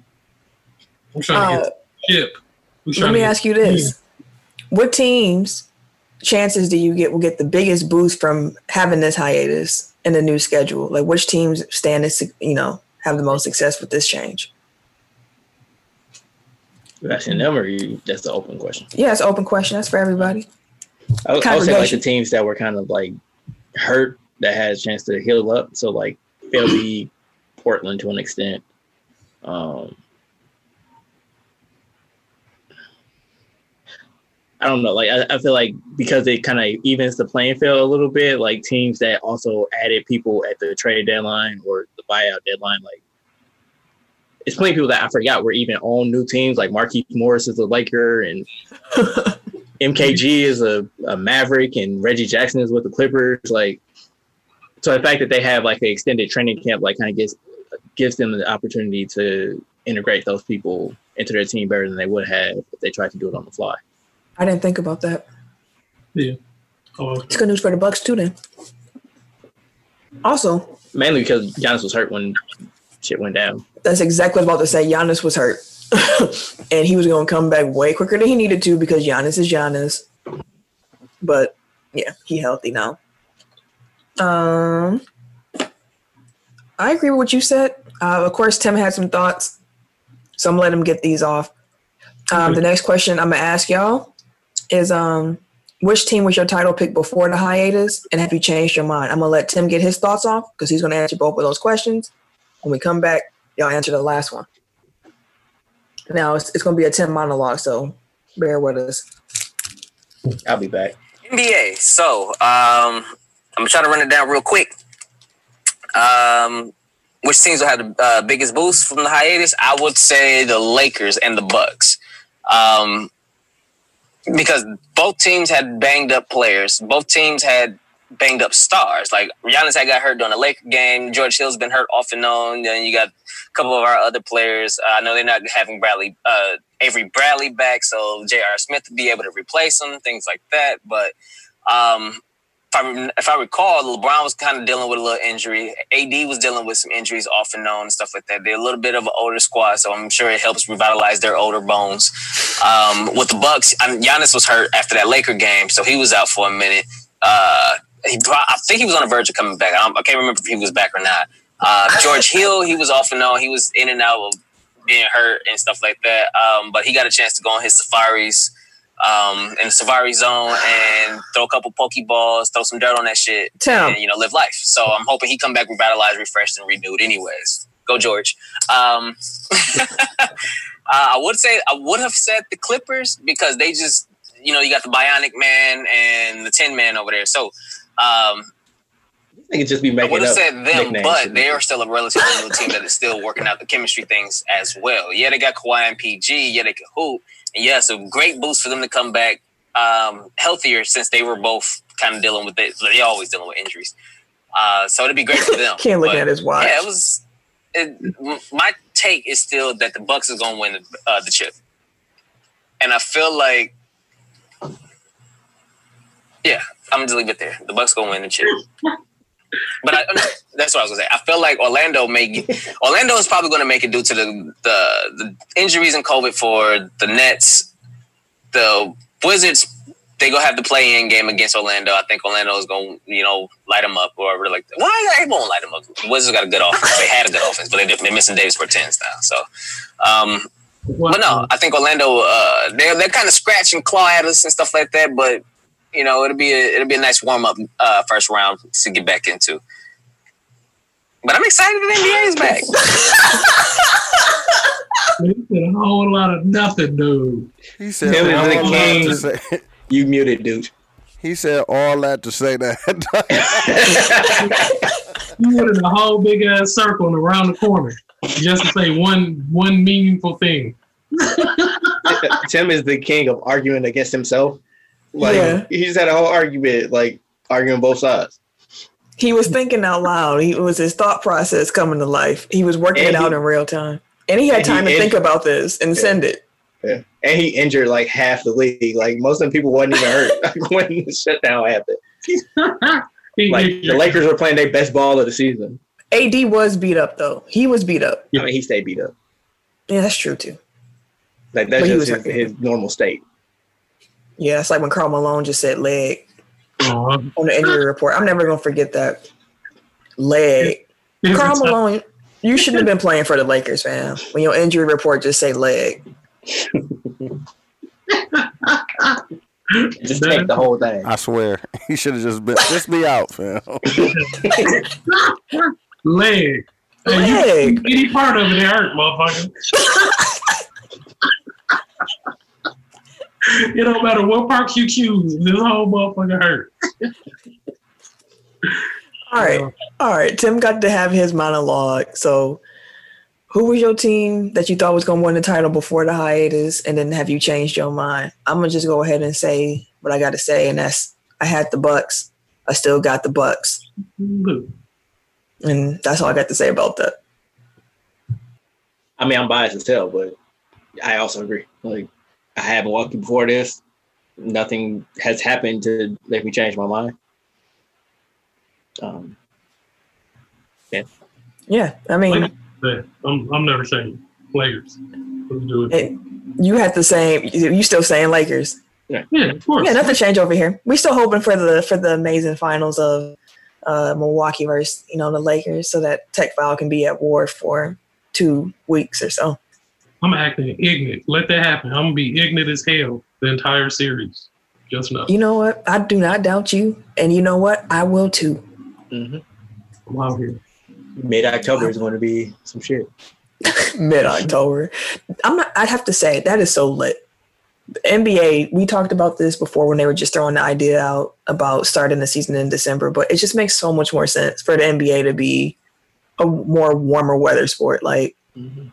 I'm trying to Uh, get the chip. We Let me ask you this: What teams chances do you get will get the biggest boost from having this hiatus and the new schedule? Like which teams stand to you know have the most success with this change? You asking them, or you, that's the open question? Yeah, it's an open question. That's for everybody. I, would- I would say like the teams that were kind of like hurt that had a chance to heal up. So like Philly, Portland to an extent. Um, I don't know. Like I, I feel like because it kind of evens the playing field a little bit. Like teams that also added people at the trade deadline or the buyout deadline, like it's plenty of people that I forgot were even on new teams. Like Markieff Morris is a Laker, and MKG is a, a Maverick, and Reggie Jackson is with the Clippers. Like, so the fact that they have like an extended training camp, like, kind of gives gives them the opportunity to integrate those people into their team better than they would have if they tried to do it on the fly. I didn't think about that. Yeah. Oh, It's good news for the Bucks too. Then. Also, Mainly because Giannis was hurt when shit went down. that's exactly what I was about to say. Giannis was hurt, and he was going to come back way quicker than he needed to because Giannis is Giannis. But yeah, he healthy now. Um, I agree with what you said. Uh, of course, Tim had some thoughts, so I'm gonna let him get these off. Um, the next question I'm gonna ask y'all is um, which team was your title pick before the hiatus, and have you changed your mind? I'm gonna let Tim get his thoughts off because he's gonna answer both of those questions. When we come back, y'all answer the last one. Now it's, it's going to be a 10 monologue, so bear with us. I'll be back. NBA. So, um, I'm gonna try to run it down real quick. Um, which teams will have the uh, biggest boost from the hiatus? I would say the Lakers and the Bucks, um, because both teams had banged up players. Both teams had banged up stars. Like Giannis had got hurt during the Laker game. George Hill's been hurt off and on. Then you got a couple of our other players. Uh, I know they're not having Bradley, uh, Avery Bradley back, so J.R. Smith to be able to replace him, things like that. But um, I, if I recall, LeBron was kind of dealing with a little injury. AD was dealing with some injuries off and on and stuff like that. They're a little bit of an older squad, so I'm sure it helps revitalize their older bones. Um, with the Bucks, I mean, Giannis was hurt after that Laker game, so he was out for a minute. Uh, he, I think he was on the verge of coming back. I, I can't remember if he was back or not. Uh, George Hill, he was off and on. He was in and out of being hurt and stuff like that. Um, but he got a chance to go on his safaris um, in the safari zone and throw a couple pokeballs, throw some dirt on that shit, Tim. and you know live life. So I'm hoping he come back revitalized, refreshed, and renewed. Anyways, go George. Um, uh, I would say I would have said the Clippers because they just you know you got the Bionic Man and the Tin Man over there. So um, They could just be making I would have up said them, but they are still a relatively new team that is still working out the chemistry things as well. Yeah, they got Kawhi and PG. Yeah, they can hoop. And yeah, so great boost for them to come back um, healthier since they were both kind of dealing with it. They always dealing with injuries. Uh, so it'd be great for them. Can't look But, at his watch. Yeah, it was. It, my take is still that the Bucks is going to win the, uh, the chip, and I feel like, yeah, I'm gonna just leave it there. The Bucks going to win the chip. But I, that's what I was gonna say. I feel like Orlando may Orlando is probably to make it due to the, the the injuries and COVID for the Nets, the Wizards. They gonna have the play in game against Orlando. I think Orlando is gonna you know light them up or really like why they won't light them up. The Wizards got a good offense. They had a good offense, but they, they're missing Davis Bertans now. So, um, but no, I think Orlando uh, they're they're kind of scratch and claw at us and stuff like that. But you know, it'll be a, it'll be a nice warm up uh, first round to get back into. But I'm excited that NBA is back. He said a whole lot of nothing, dude. He said Tim all the that king. to say. You muted, dude. He said all that to say that. You went in a whole big ass circle and around the corner just to say one one meaningful thing. Tim is the king of arguing against himself. Like Yeah. he just had a whole argument, like arguing both sides. He was thinking out loud. He it was his thought process coming to life. He was working And it out he- in real time. And he had and he- time to and- think about this and Yeah. send it. Yeah. And he injured like half the league. Like most of the people wasn't even hurt like, when the shutdown happened. Like the Lakers were playing their best ball of the season. AD was beat up though. He was beat up. I mean, he stayed beat up. Yeah, that's true too. Like that's But just his, his normal state. Yeah, it's like when Karl Malone just said leg Aw. on the injury report. I'm never gonna forget that. Leg. Every Karl Malone, you shouldn't have been playing for the Lakers, fam. When your injury report just say leg. Just take the whole thing. I swear, he should have just been just be out, fam. leg. Hey, you- Leg. any part of it hurt, motherfucker. It don't matter what parts you choose. This whole motherfucker hurt. All right. All right. Tim got to have his monologue. So who was your team that you thought was gonna win the title before the hiatus? And then have you changed your mind? I'm gonna just go ahead and say what I gotta say, and that's I had the Bucks. I still got the Bucks. Look, And that's all I got to say about that. I mean, I'm biased as hell, but I also agree. Like, I had Milwaukee before this. Nothing has happened to make me change my mind. Um, Yeah. I mean, I'm, I'm never saying Lakers. Let's do it. it, you had the same you you still saying Lakers. Yeah, of course. Yeah, nothing changed over here. We're still hoping for the for the amazing finals of uh, Milwaukee versus you know the Lakers, so that Tech Foul can be at war for two weeks or so. I'm acting ignorant. Let that happen. I'm gonna be ignorant as hell the entire series. Just know. You know what? I do not doubt you, and you know what? I will too. mhm. I'm out here. Mid October is going to be some shit. Mid October. I'm not. I'd have to say that is so lit. The NBA. We talked about this before when they were just throwing the idea out about starting the season in December, but it just makes so much more sense for the NBA to be a more warmer weather sport. Like Mhm.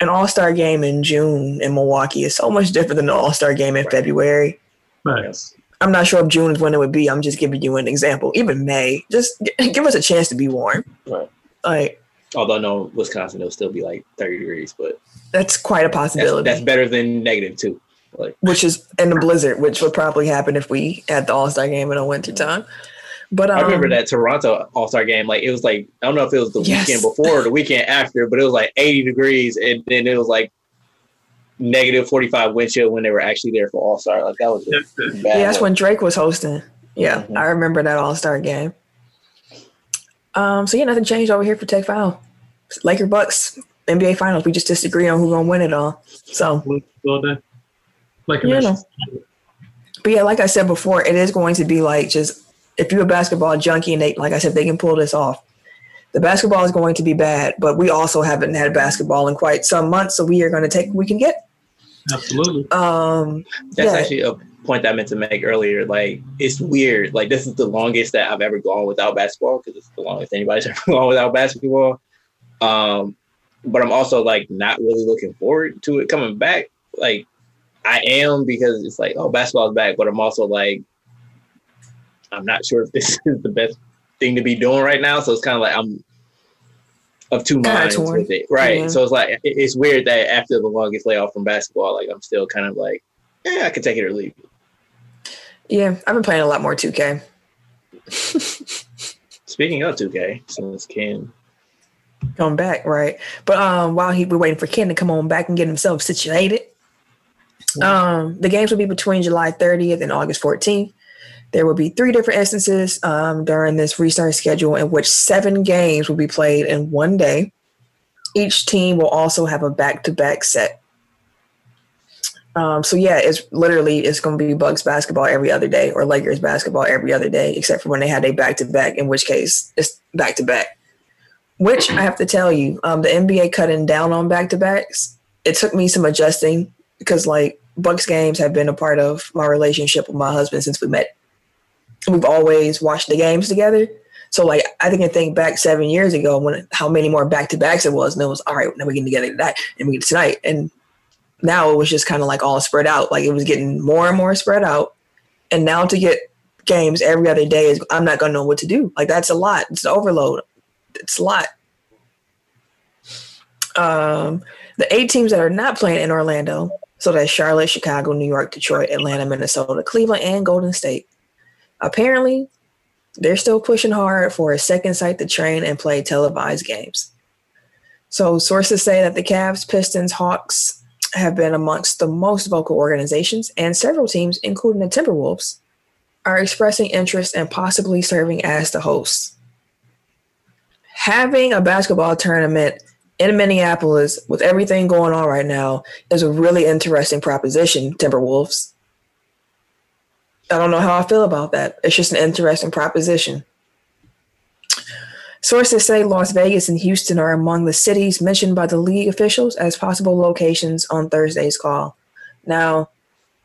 An All Star game in June in Milwaukee is so much different than an All Star game in Right. February. Nice. I'm not sure if June is when it would be. I'm just giving you an example. Even May, just g- give us a chance to be warm. Right. Like Although, no, Wisconsin, it'll still be like 30 degrees, but that's quite a possibility. that's better than negative two. Like, which is in the blizzard, which would probably happen if we had the All Star game in a winter time. But um, I remember that Toronto All Star game. Like, it was like, I don't know if it was the Yes. weekend before or the weekend after, but it was like 80 degrees. And then it was like negative 45 wind chill when they were actually there for All Star. Like, that was Yes, a bad Yeah, that's one. when Drake was hosting. Yeah, Mhm. I remember that All Star game. Um, so yeah, nothing changed over here for Tech Foul. Laker Bucks NBA Finals. We just disagree on who's gonna win it all. So, Well done. Like You know. but yeah, like I said before, it is going to be like just if you're a basketball junkie and they, like I said, they can pull this off. The basketball is going to be bad, but we also haven't had basketball in quite some months, so we are going to take what we can get. Absolutely. Um, That's yeah. actually a point that I meant to make earlier. Like, it's weird. Like, this is the longest that I've ever gone without basketball because it's the longest anybody's ever gone without basketball. Um, but I'm also like not really looking forward to it coming back. Like, I am because it's like, oh, basketball's back, but I'm also like, I'm not sure if this is the best thing to be doing right now. So it's kind of like I'm of two minds with it, right? Yeah. So it's like it's weird that after the longest layoff from basketball, like I'm still kind of like, yeah, I can take it or leave. it. yeah, I've been playing a lot more 2K. Speaking of 2K, since Ken, come back, right? But um, while he we're waiting for Ken to come on back and get himself situated, um, the games will be between July 30th and August 14th. There will be three different instances um, during this restart schedule in which seven games will be played in one day. Each team will also have a back-to-back set. Um, so yeah, it's literally it's going to be Bucks basketball every other day or Lakers basketball every other day, except for when they had a back-to-back, in which case it's back-to-back. Which I have to tell you, um, the NBA cutting down on back to backs. It took me some adjusting because like Bucks games have been a part of my relationship with my husband since we met. We've always watched the games together. So like I think I think back seven years ago when how many more back to backs it was, and it was all right. Now we're getting together tonight and we get tonight, and now it was just kind of like all spread out. Like it was getting more and more spread out, and now to get games every other day is I'm not gonna know what to do. Like that's a lot. It's an overload. It's a lot. Um, the eight teams that are not playing in Orlando, so that's Charlotte, Chicago, New York, Detroit, Atlanta, Minnesota, Cleveland, and Golden State. Apparently, they're still pushing hard for a second site to train and play televised games. So sources say that the Cavs, Pistons, Hawks have been amongst the most vocal organizations, and several teams, including the Timberwolves, are expressing interest in possibly serving as the hosts. Having a basketball tournament in Minneapolis with everything going on right now is a really interesting proposition, Timberwolves. I don't know how I feel about that. It's just an interesting proposition. Sources say Las Vegas and Houston are among the cities mentioned by the league officials as possible locations on Thursday's call. Now,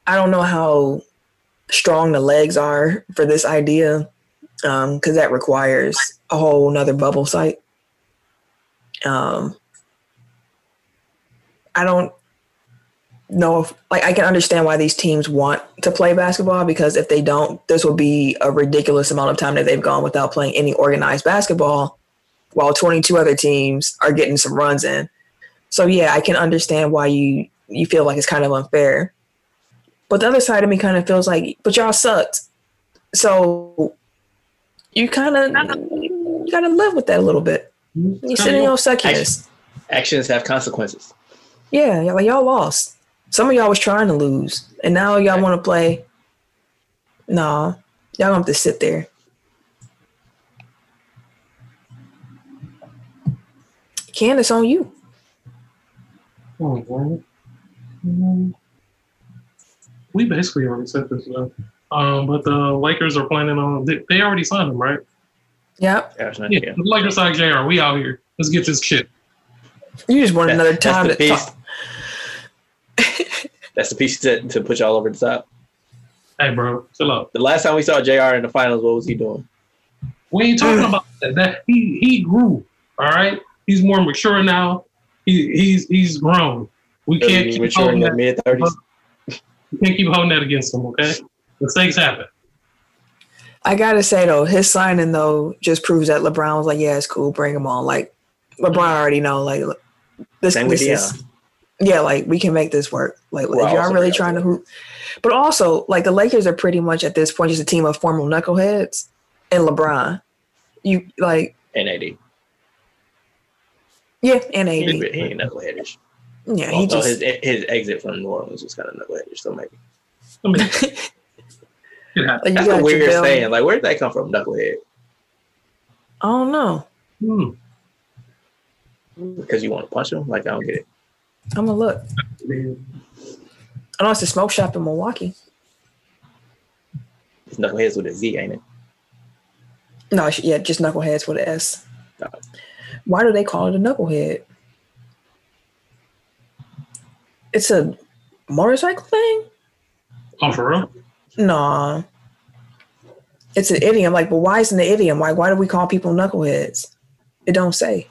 I don't know how strong the legs are for this idea because um, that requires a whole nother bubble site. Um, I don't know if like I can understand why these teams want to play basketball because if they don't, this will be a ridiculous amount of time that they've gone without playing any organized basketball, while 22 other teams are getting some runs in. So yeah, I can understand why you you feel like it's kind of unfair. But the other side of me kind of feels like, but y'all sucked. So you kind of you got to live with that a little bit. You sit in your suckiness. Actions have consequences. Yeah, like y'all lost. Some of y'all was trying to lose, and now y'all want to play. Nah, y'all gonna have to sit there. Candace, on you. Oh, we basically already said this though. Um, but the Lakers are planning on. They, they already signed him, right? Yep. Yeah, Yeah, the Lakers signed Jr. We out here. Let's get this shit. You just want That- another time to piece. talk. That's the piece to, to put y'all over the top. Hey, bro, chill out. The last time we saw JR in the finals, what was he doing? We ain't talking about that. That he he grew. All right, he's more mature now. He he's he's grown. We can't keep mature in holding the that. mid thirties. We can't keep holding that against him. Okay, mistakes happen. I gotta say though, his signing though just proves that LeBron was like, "Yeah, it's cool, bring him on." Like LeBron already know, like this, Same with this is, yeah, like we can make this work. Like Well, if y'all really trying to hoop, but also like the Lakers are pretty much at this point just a team of formal knuckleheads and LeBron. You like, and AD. yeah, and He, AD, he ain't knuckleheadish. yeah, he Although just his his exit from New Orleans was kind of knuckleheadish. So maybe I mean, it happens. like, you that's got a weird JaVale- saying. Like, where did that come from, knucklehead? I don't know. Hmm. Because you want to punch him? Like, I don't get it. I'm gonna look. I know it's a smoke shop in Milwaukee. It's knuckleheads with a Z, ain't it? No, yeah, just knuckleheads with an S. Oh. Why do they call it a knucklehead? It's a motorcycle thing? Oh, for real? Nah. It's an idiom. Like, but why isn't it an idiom? Why why do we call people knuckleheads? It don't say.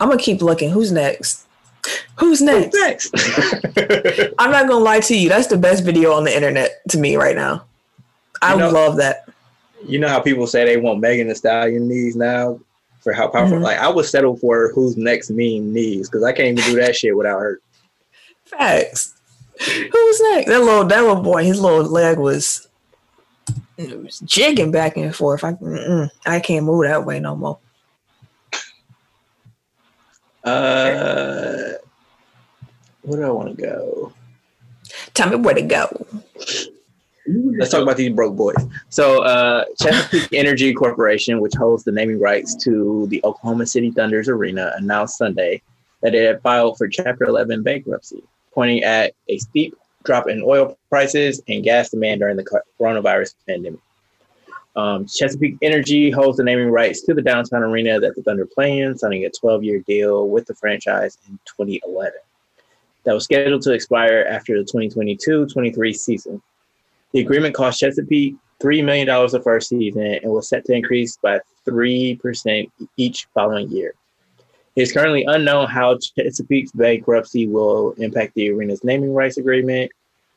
I'm gonna keep looking. Who's next? Who's next? Next. I'm not gonna lie to you. That's the best video on the internet to me right now. I You know- love that. you know how people say they want Megan Thee Stallion knees now for how powerful? Mhm. Like, I would settle for who's next mean knees because I can't even do that shit without her. Facts. Who's next? That little that little boy, his little leg was, it was jigging back and forth. I I can't move that way no more. Uh, where do I want to go? Tell me where to go. Let's talk about these broke boys. So, uh, Chesapeake Energy Corporation, which holds the naming rights to the Oklahoma City Thunder's arena, announced Sunday that it had filed for Chapter 11 bankruptcy, pointing at a steep drop in oil prices and gas demand during the coronavirus pandemic. Um, Chesapeake Energy holds the naming rights to the downtown arena that the Thunder play in, signing a 12 year deal with the franchise in 2011. That was scheduled to expire after the 2022 23 season. The agreement cost Chesapeake $3 million the first season and was set to increase by 3% each following year. It is currently unknown how Chesapeake's bankruptcy will impact the arena's naming rights agreement.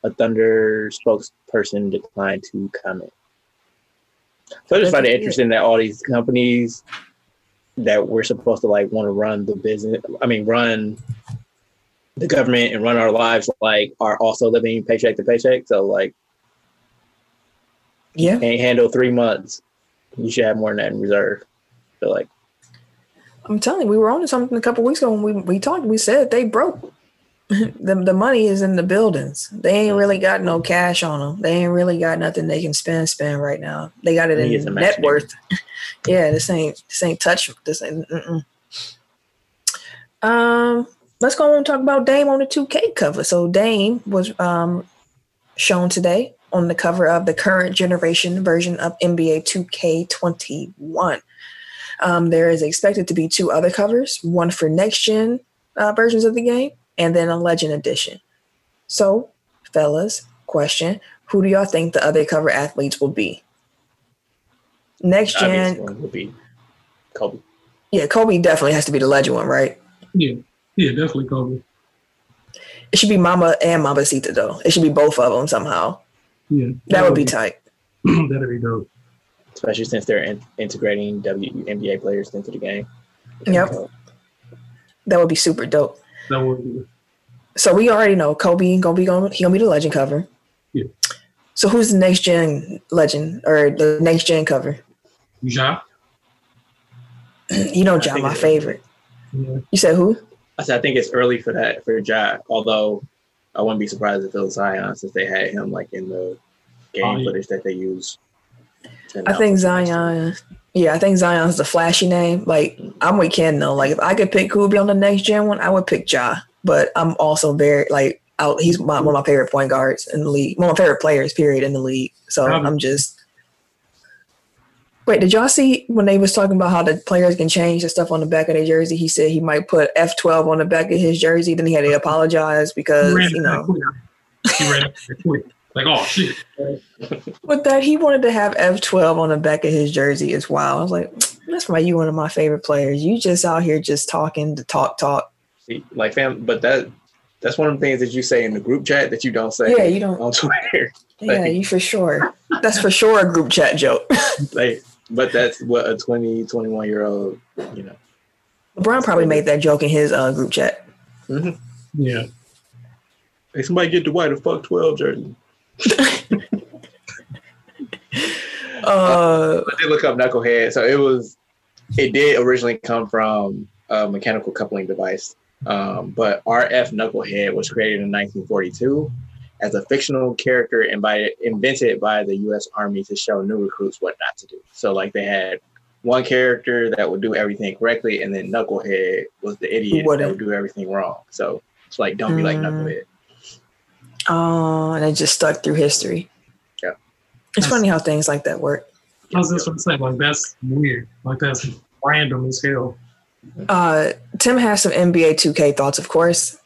A Thunder spokesperson declined to comment. So I just find it interesting that all these companies that we're supposed to like want to run the business, I mean, run the government and run our lives, like are also living paycheck to paycheck. So like, Yeah. can't handle three months. You should have more than that in reserve. So like, I'm telling you, we were on to something a couple weeks ago when we, we talked, we said they broke. the, the money is in the buildings. They ain't really got no cash on them. They ain't really got nothing they can spend spend right now. They got it in net worth. yeah, this ain't this ain't touch. This ain't. Mm-mm. Um, let's go on and talk about Dame on the 2K cover. So Dame was um shown today on the cover of the current generation version of NBA 2K21. Um, there is expected to be two other covers, one for next gen uh, versions of the game, and then a Legend edition. So, fellas, question: Who do y'all think the other cover athletes will be? Next gen, one would be Kobe. yeah, Kobe definitely has to be the Legend one, right? Yeah, yeah, definitely Kobe. It should be Mama and Mamacita though. It should be both of them somehow. Yeah, That would be tight. that'd be dope. especially since they're in, integrating WNBA players into the game. Yep. That would be super dope. That would be. So we already know Kobe gonna be going. He gonna be the Legend cover. Yeah. So who's the next gen Legend or the next gen cover? Ja. You know, I John, think my favorite. Yeah. You said who? I said I think it's early for that for Ja. Although I wouldn't be surprised if it was Zion since they had him like in the game Oh, yeah. footage that they use. I think announce it. Zion. Yeah, I think Zion's the flashy name. Like I'm with Ken though. Like if I could pick who would be on the next gen one, I would pick Ja. But I'm also very like out. He's my, one of my favorite point guards in the league. One of my favorite players, period, in the league. So Probably. I'm just. Wait, did y'all see when they was talking about how the players can change the stuff on the back of their jersey? He said he might put F12 on the back of his jersey. Then he had to apologize because you know. He ran. Like, oh shit. But that he wanted to have F12 on the back of his jersey is wild. I was like, that's why you one of my favorite players. You just out here just talking to talk, talk. Like fam, but that that's one of the things that you say in the group chat that you don't say Yeah, you don't. on Twitter. Yeah, you for sure. That's for sure a group chat joke. like, but that's what a 20, 21 year old, you know. LeBron probably made that joke in his uh, group chat. Yeah. Hey, somebody get Dwight a fuck 12 jersey. Uh, I did look up knucklehead. So it was, it did originally come from a mechanical coupling device. Um, but RF knucklehead was created in 1942 as a fictional character and by, invented by the U.S. Army to show new recruits what not to do. So like they had one character that would do everything correctly, and then knucklehead was the idiot that wouldn't. would do everything wrong. So it's like don't be like Mm. knucklehead. Oh, and it just stuck through history. Yeah. It's funny how things like that work. I was just gonna say, like, that's weird. Like, that's random as hell. Uh, Tim has some NBA 2K thoughts, of course,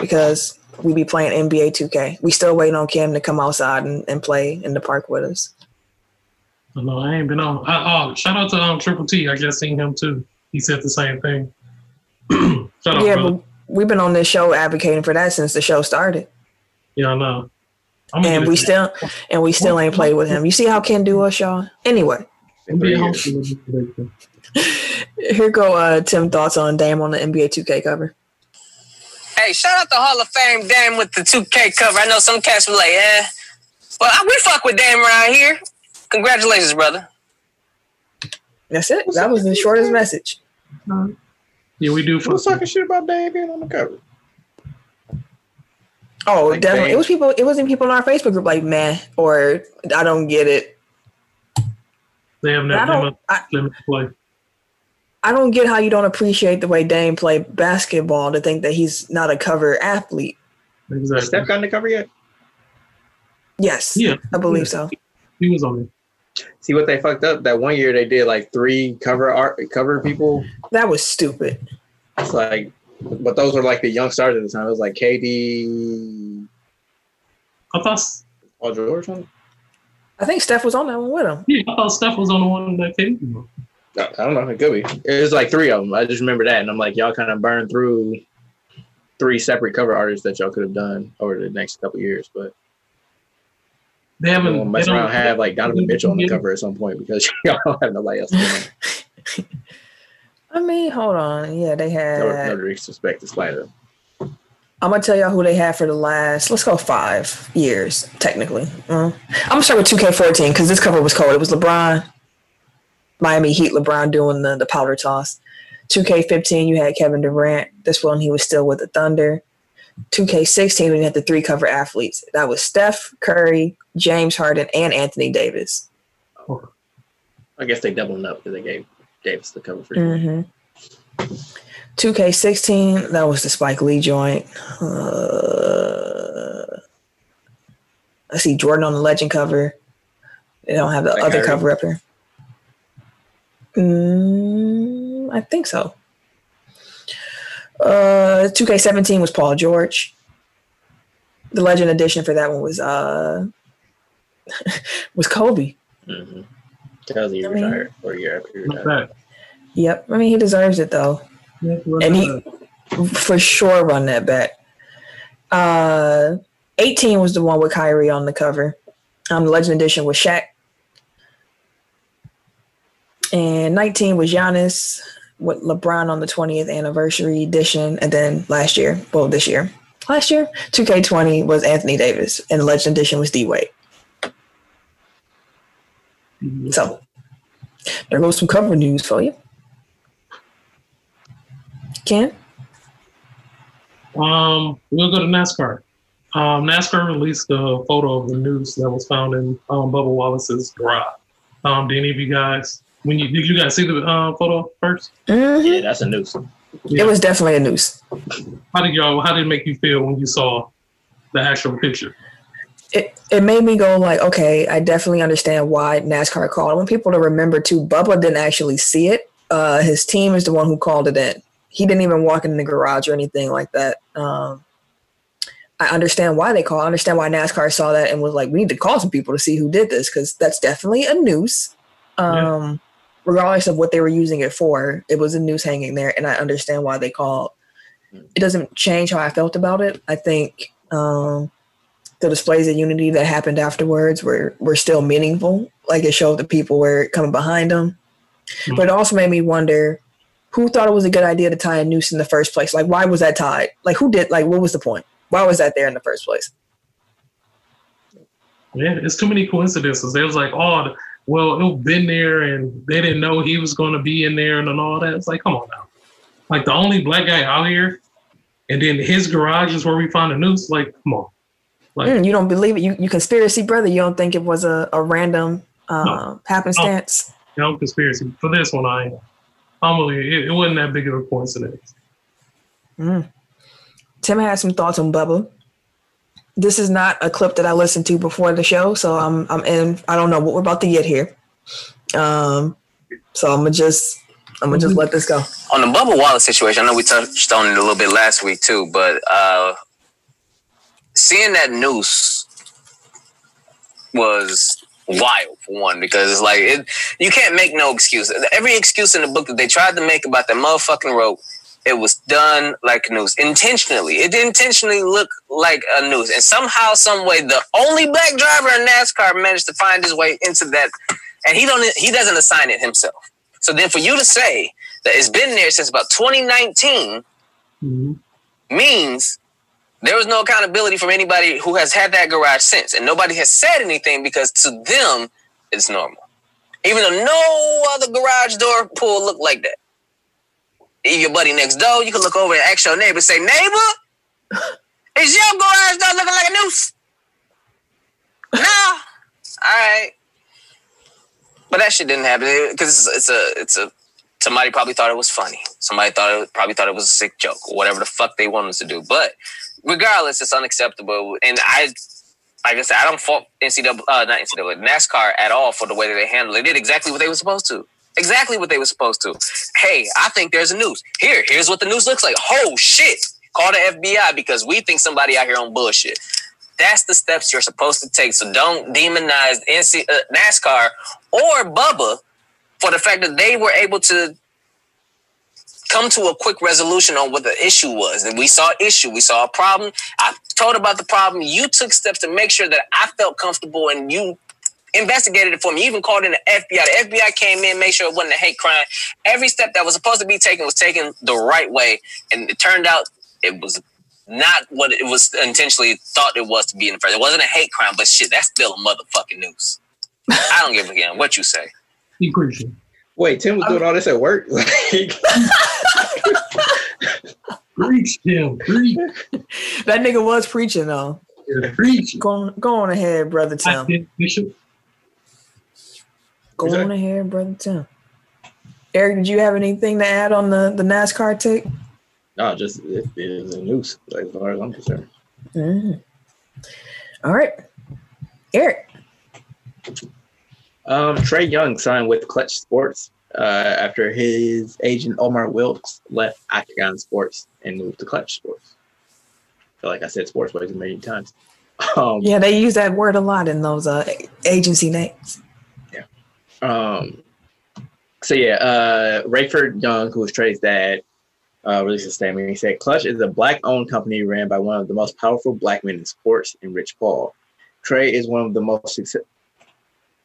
because we be playing NBA 2K. We still waiting on Kim to come outside and, and play in the park with us. I know I ain't been on. I, oh, shout out to um, Triple T. I just seen him too. He said the same thing. shout out, yeah, but we've been on this show advocating for that since the show started, Yeah, I know. I'm and we still and we still ain't played with him. You see how Ken do us, y'all. Anyway, In three years. NBA here go uh, Tim thoughts on Dame on the NBA 2K cover. Hey, shout out to Hall of Fame Dame with the 2K cover. I know some cats were like, eh. Well, I- we fuck with Dame around here. Congratulations, brother. That's it. That was the shortest message. Yeah, we do. Who was talking shit about Dave being on the cover? Oh, Like definitely. Dame. It was people. It wasn't people in our Facebook group like, man, or I don't get it. They have But I don't. limit, I, play. I don't get how you don't appreciate the way Dame played basketball to think that he's not a cover athlete. Has Exactly. Steph gotten the cover yet? Yes, Yeah, I believe so. he was on it. See what they fucked up? That one year they did like three cover art cover people. That was stupid. It's like, but those were like the young stars at the time. It was like KD, I thought, Paul George. one? I think Steph was on that one with him. yeah, I thought Steph was on the one that came. from. I I don't know. It could be. It was like three of them. I just remember that, and I'm like, y'all kind of burned through three separate cover artists that y'all could have done over the next couple years. But They I'm haven't. gonna mess they around have like Donovan Mitchell on the cover at some point because y'all don't have nobody else. I mean, hold on. Yeah, they No, no had. disrespect to. I'm gonna tell y'all who they had for the last. Let's go five years, technically. Mm. I'm gonna start with 2K14 because this cover was cold. It was LeBron, Miami Heat. LeBron doing the the powder toss. 2K15, you had Kevin Durant. This one he was still with the Thunder. 2K16, we had the three cover athletes. That was Steph Curry, James Harden, and Anthony Davis. I guess they doubled up because they gave Davis the cover for. Mm-hmm. 2K16, that was the Spike Lee joint. Uh, I see Jordan on the legend cover. They don't have the Like other Kyrie? cover up here. Mm, I think so. Uh, 2K17 was Paul George. The legend edition for that one was uh was Kobe. Mm-hmm. Tells you I mean- retired or a year after you Not retired. bad. Yep, I mean he deserves it though. Yeah, And he for sure run that back. Uh, 18 was the one with Kyrie on the cover. Um, the Legend Edition was Shaq. And 19 was Giannis with LeBron on the 20th anniversary edition. And then last year, well, this year, last year, 2K20 was Anthony Davis. And the Legend Edition was D Wade. So there goes some cover news for you. Ken? Um, we'll go to NASCAR. Um, NASCAR released a photo of the noose that was found in um, Bubba Wallace's garage. Um, did any of you guys, when you did you guys see the uh, photo first? Mhm. Yeah, that's a news. It was definitely a noose. How did y'all? How did it make you feel when you saw the actual picture? It it made me go like, okay, I definitely understand why NASCAR called. I want people to remember too. Bubba didn't actually see it. Uh, his team is the one who called it in. He didn't even walk in the garage or anything like that. Um, I understand why they call. I understand why NASCAR saw that and was like, we need to call some people to see who did this because that's definitely a noose. Um, Regardless of what they were using it for, it was a noose hanging there, and I understand why they called. It doesn't change how I felt about it. I think um, the displays of unity that happened afterwards were were still meaningful. Like it showed the people were coming behind them, hmm. but it also made me wonder who thought it was a good idea to tie a noose in the first place. Like, why was that tied? Like, who did? Like, what was the point? Why was that there in the first place? Yeah, it's too many coincidences. They was like, oh, well, it been there, and they didn't know he was going to be in there, and, and all that. It's like, come on now. Like the only black guy out here, and then his garage is where we found the noose. Like, come on. Like, Mm, you don't believe it? You, you conspiracy brother? You don't think it was a, a random uh, No. happenstance? no conspiracy for this one. I, I'm really, it, it wasn't that big of a coincidence. Mm. Tim had some thoughts on Bubba. This is not a clip that I listened to before the show, so I'm I'm in. I don't know what we're about to get here. Um, so I'm gonna just I'm gonna just let this go. on the Bubba Wallace situation, I know we touched on it a little bit last week too, but uh, seeing that noose was wild for one because it's like it, you can't make no excuse. Every excuse in the book that they tried to make about that motherfucking rope, it was done like a noose intentionally. It intentionally looked like a noose, and somehow, some way, the only black driver in NASCAR managed to find his way into that, and he don't he doesn't assign it himself. So then, for you to say that it's been there since about 2019 Mhm. means there was no accountability from anybody who has had that garage since, and nobody has said anything because to them it's normal. Even though no other garage door pull looked like that. If your buddy next door, you can look over and ask your neighbor, say, neighbor, is your garage door looking like a noose? no. All right. But that shit didn't happen because it's, it's a it's a somebody probably thought it was funny. Somebody thought it probably thought it was a sick joke or whatever the fuck they wanted to do. But regardless, it's unacceptable. And I like I said, I don't fault NCAA, uh, not NCAA, NASCAR at all for the way that they handled it. They did exactly what they were supposed to. Exactly what they were supposed to. Hey, I think there's a news. Here, here's what the news looks like. Oh shit! Call the FBI because we think somebody out here on bullshit. That's the steps you're supposed to take. So don't demonize NC, uh, NASCAR or Bubba for the fact that they were able to come to a quick resolution on what the issue was. And we saw issue, we saw a problem. I told about the problem. You took steps to make sure that I felt comfortable and you investigated it for me. You even called in the FBI. The FBI came in, made sure it wasn't a hate crime. Every step that was supposed to be taken was taken the right way. And it turned out it was not what it was intentionally thought it was to be in the first. It wasn't a hate crime, but shit, that's still a motherfucking news. I don't give a damn what you say. He preaching. Wait, Tim was doing all this at work. Like, Preach, Tim. Preach. That nigga was preaching though. Preach. Go on, go on ahead, brother Tim. think Bishop. Go on ahead, brother Tim. Eric, did you have anything to add on the, the NASCAR take? no, just it, it is a noose, like, as far as I'm concerned. Mm. All right. Eric. Um, Trae Young signed with Klutch Sports uh, after his agent Omar Wilkes left Octagon Sports and moved to Klutch Sports. Feel like I said sports way too many times. Um, Yeah, they use that word a lot in those uh, agency names. Um, so yeah, uh, Rayford Young, who was Trae's dad, uh, released a statement. He said, "Klutch is a black-owned company ran by one of the most powerful black men in sports, in Rich Paul. Trey is one of the most success.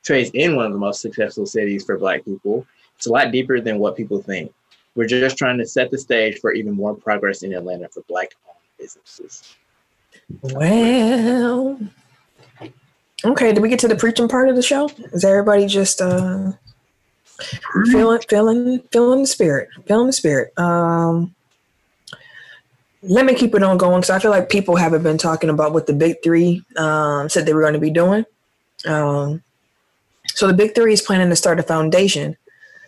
Trae's in one of the most successful cities for black people. It's a lot deeper than what people think. We're just trying to set the stage for even more progress in Atlanta for black-owned businesses." Well, okay. Did we get to the preaching part of the show? Is everybody just uh, feeling, feeling, feeling the spirit, feeling the spirit? Um, let me keep it on going because I feel like people haven't been talking about what the big three um, said they were going to be doing. Um, so the big three is planning to start a foundation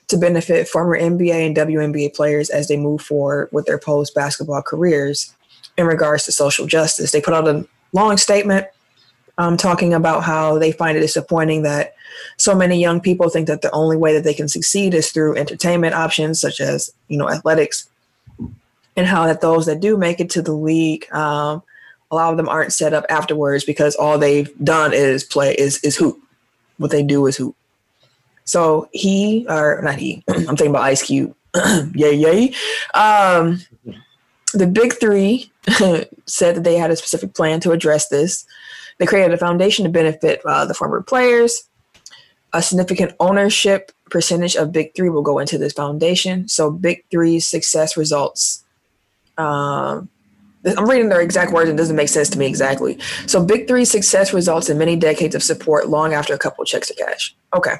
to benefit former NBA and WNBA players as they move forward with their post basketball careers in regards to social justice. They put out a long statement um, talking about how they find it disappointing that so many young people think that the only way that they can succeed is through entertainment options such as you know athletics, and how that those that do make it to the league, um, a lot of them aren't set up afterwards because all they've done is play is is hoop. What they do is hoop. So he or not he, I'm thinking about Ice Cube. yay yay. Um, the big three said that they had a specific plan to address this. They created a foundation to benefit uh, the former players. A significant ownership percentage of Big Three will go into this foundation. So Big Three's success results. Um, I'm reading their exact words and it doesn't make sense to me exactly. So Big Three success results in many decades of support long after a couple checks to cash. Okay.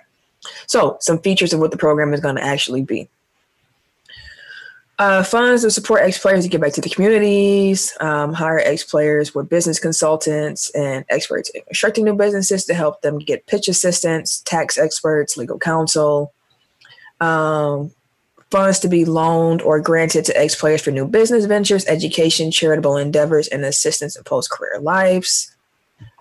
So some features of what the program is going to actually be. Uh, funds to support ex players to get back to the communities, um, hire ex players with business consultants and experts in constructing new businesses to help them get pitch assistance, tax experts, legal counsel. Um, funds to be loaned or granted to ex players for new business ventures, education, charitable endeavors, and assistance in post career lives.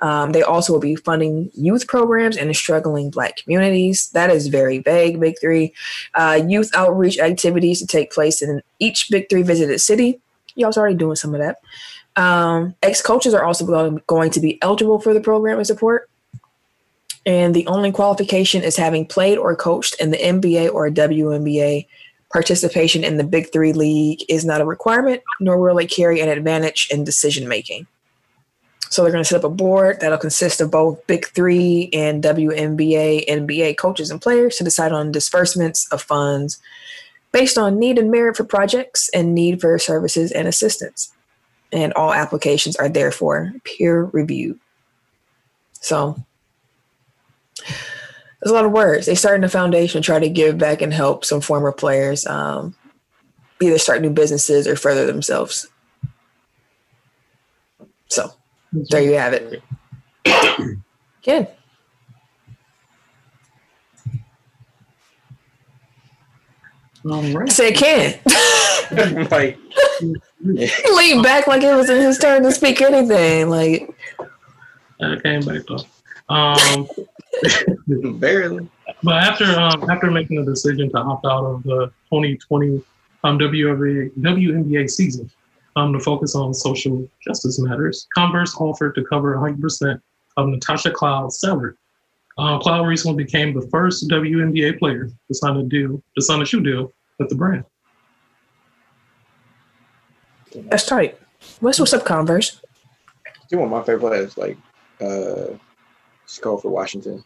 Um, they also will be funding youth programs in struggling Black communities. That is very vague, Big Three. Uh, youth outreach activities to take place in each Big Three visited city. Y'all's already doing some of that. Um, Ex coaches are also going to be eligible for the program and support. And the only qualification is having played or coached in the NBA or WNBA. Participation in the Big Three League is not a requirement, nor will it carry an advantage in decision making. So they're going to set up a board that'll consist of both Big Three and WNBA, NBA coaches and players to decide on disbursements of funds based on need and merit for projects and need for services and assistance. And all applications are therefore peer reviewed. So there's a lot of words. They started a foundation to try to give back and help some former players um, either start new businesses or further themselves. So there you have it. Good. All right. Say Ken. like, Lean back like it was in his turn to speak anything. Like I came back though. Um, Barely. but after um, after making the decision to opt out of the 2020 um, WNBA, WNBA season um, to focus on social justice matters, Converse offered to cover 100% of Natasha Cloud's salary. Uh, Cloud recently became the first WNBA player to sign a deal, to sign a shoe deal with the brand. That's tight. What's what's up, Converse? She's one of my favorite players. Like, uh, she's called for Washington.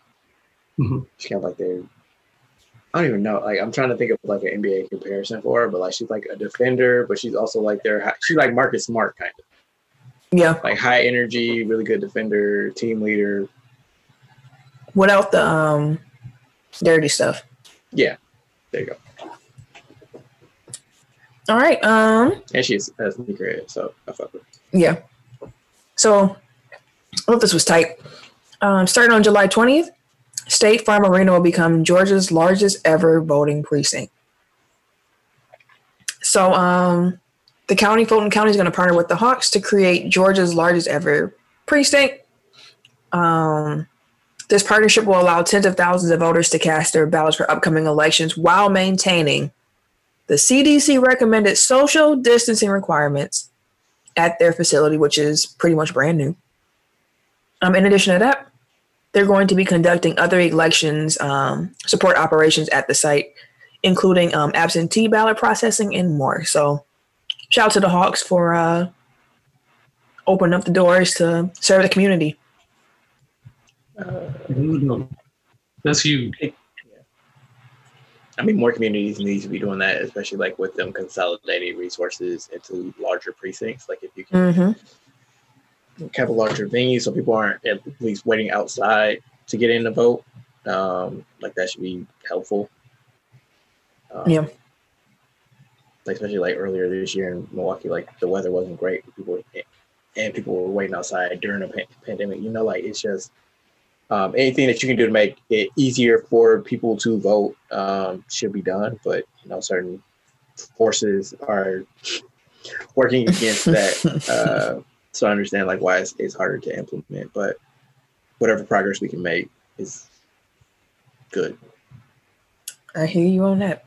Mhm. She's kind of like their. I don't even know. Like, I'm trying to think of like an NBA comparison for her, but like she's like a defender, but she's also like their. She's like Marcus Smart kind of Yeah. like high energy, really good defender, team leader. Without the um dirty stuff. Yeah, there you go. All right. Um. And she's a sneaker head, so I fuck with. her. Yeah. So, I thought this was tight. Um, starting on July 20th, State Farm Arena will become Georgia's largest ever voting precinct. So, um, the county, Fulton County, is going to partner with the Hawks to create Georgia's largest ever precinct. Um, this partnership will allow tens of thousands of voters to cast their ballots for upcoming elections while maintaining the CDC recommended social distancing requirements at their facility, which is pretty much brand new. Um, in addition to that, they're going to be conducting other elections um, support operations at the site, including um, absentee ballot processing and more. So, shout out to the Hawks for uh, opening up the doors to serve the community. That's huge. I mean, more communities need to be doing that, especially like with them consolidating resources into larger precincts. Like if you can Mm-hmm. Have a larger venue, so people aren't at least waiting outside to get in to vote. Um, like that should be helpful. Um, Yeah. Like especially like earlier this year in Milwaukee, like the weather wasn't great. People and people were waiting outside during the pan- pandemic. You know, like it's just um, anything that you can do to make it easier for people to vote um, should be done. But you know, certain forces are working against that. Uh, so I understand like why it's, it's harder to implement. But whatever progress we can make is good. I hear you on that.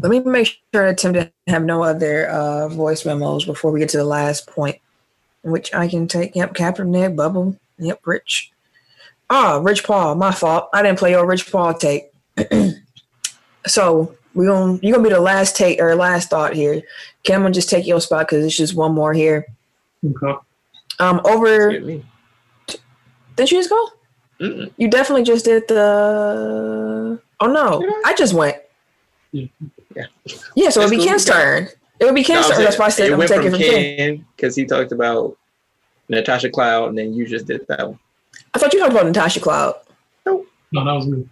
Let me make sure I attempt to have no other uh, voice memos before we get to the last point, which I can take. Yep, Kaepernick, Bubble. Yep, Rich. Ah, Rich Paul. My fault. I didn't play your Rich Paul take. so we gonna you're gonna be the last take or last thought here. Cameron, just take your spot because it's just one more here. Okay. Um, over. Get me. Did you just go? Mm-mm. You definitely just did the. Oh no, I? I just went. Yeah. Yeah. Yeah, so it'd be That's. Ken's turn. It would be Ken's No, turn. That's why I said I'm went taking from from Ken. Ken because he talked about Natasha Cloud, and then you just did that one. I thought you talked about Natasha Cloud. No, that was me.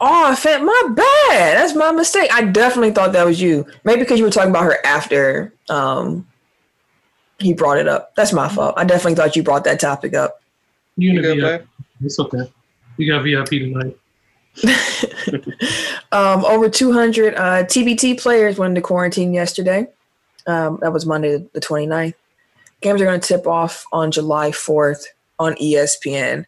Oh, I felt my bad. That's my mistake. I definitely thought that was you. Maybe because you were talking about her after um he brought it up. That's my fault. I definitely thought you brought that topic up. You You in the good, VIP. It's okay. We got VIP tonight. um, over 200 uh, TBT players went into quarantine yesterday. Um, that was Monday, the 29th. Games are going to tip off on July 4th on ESPN.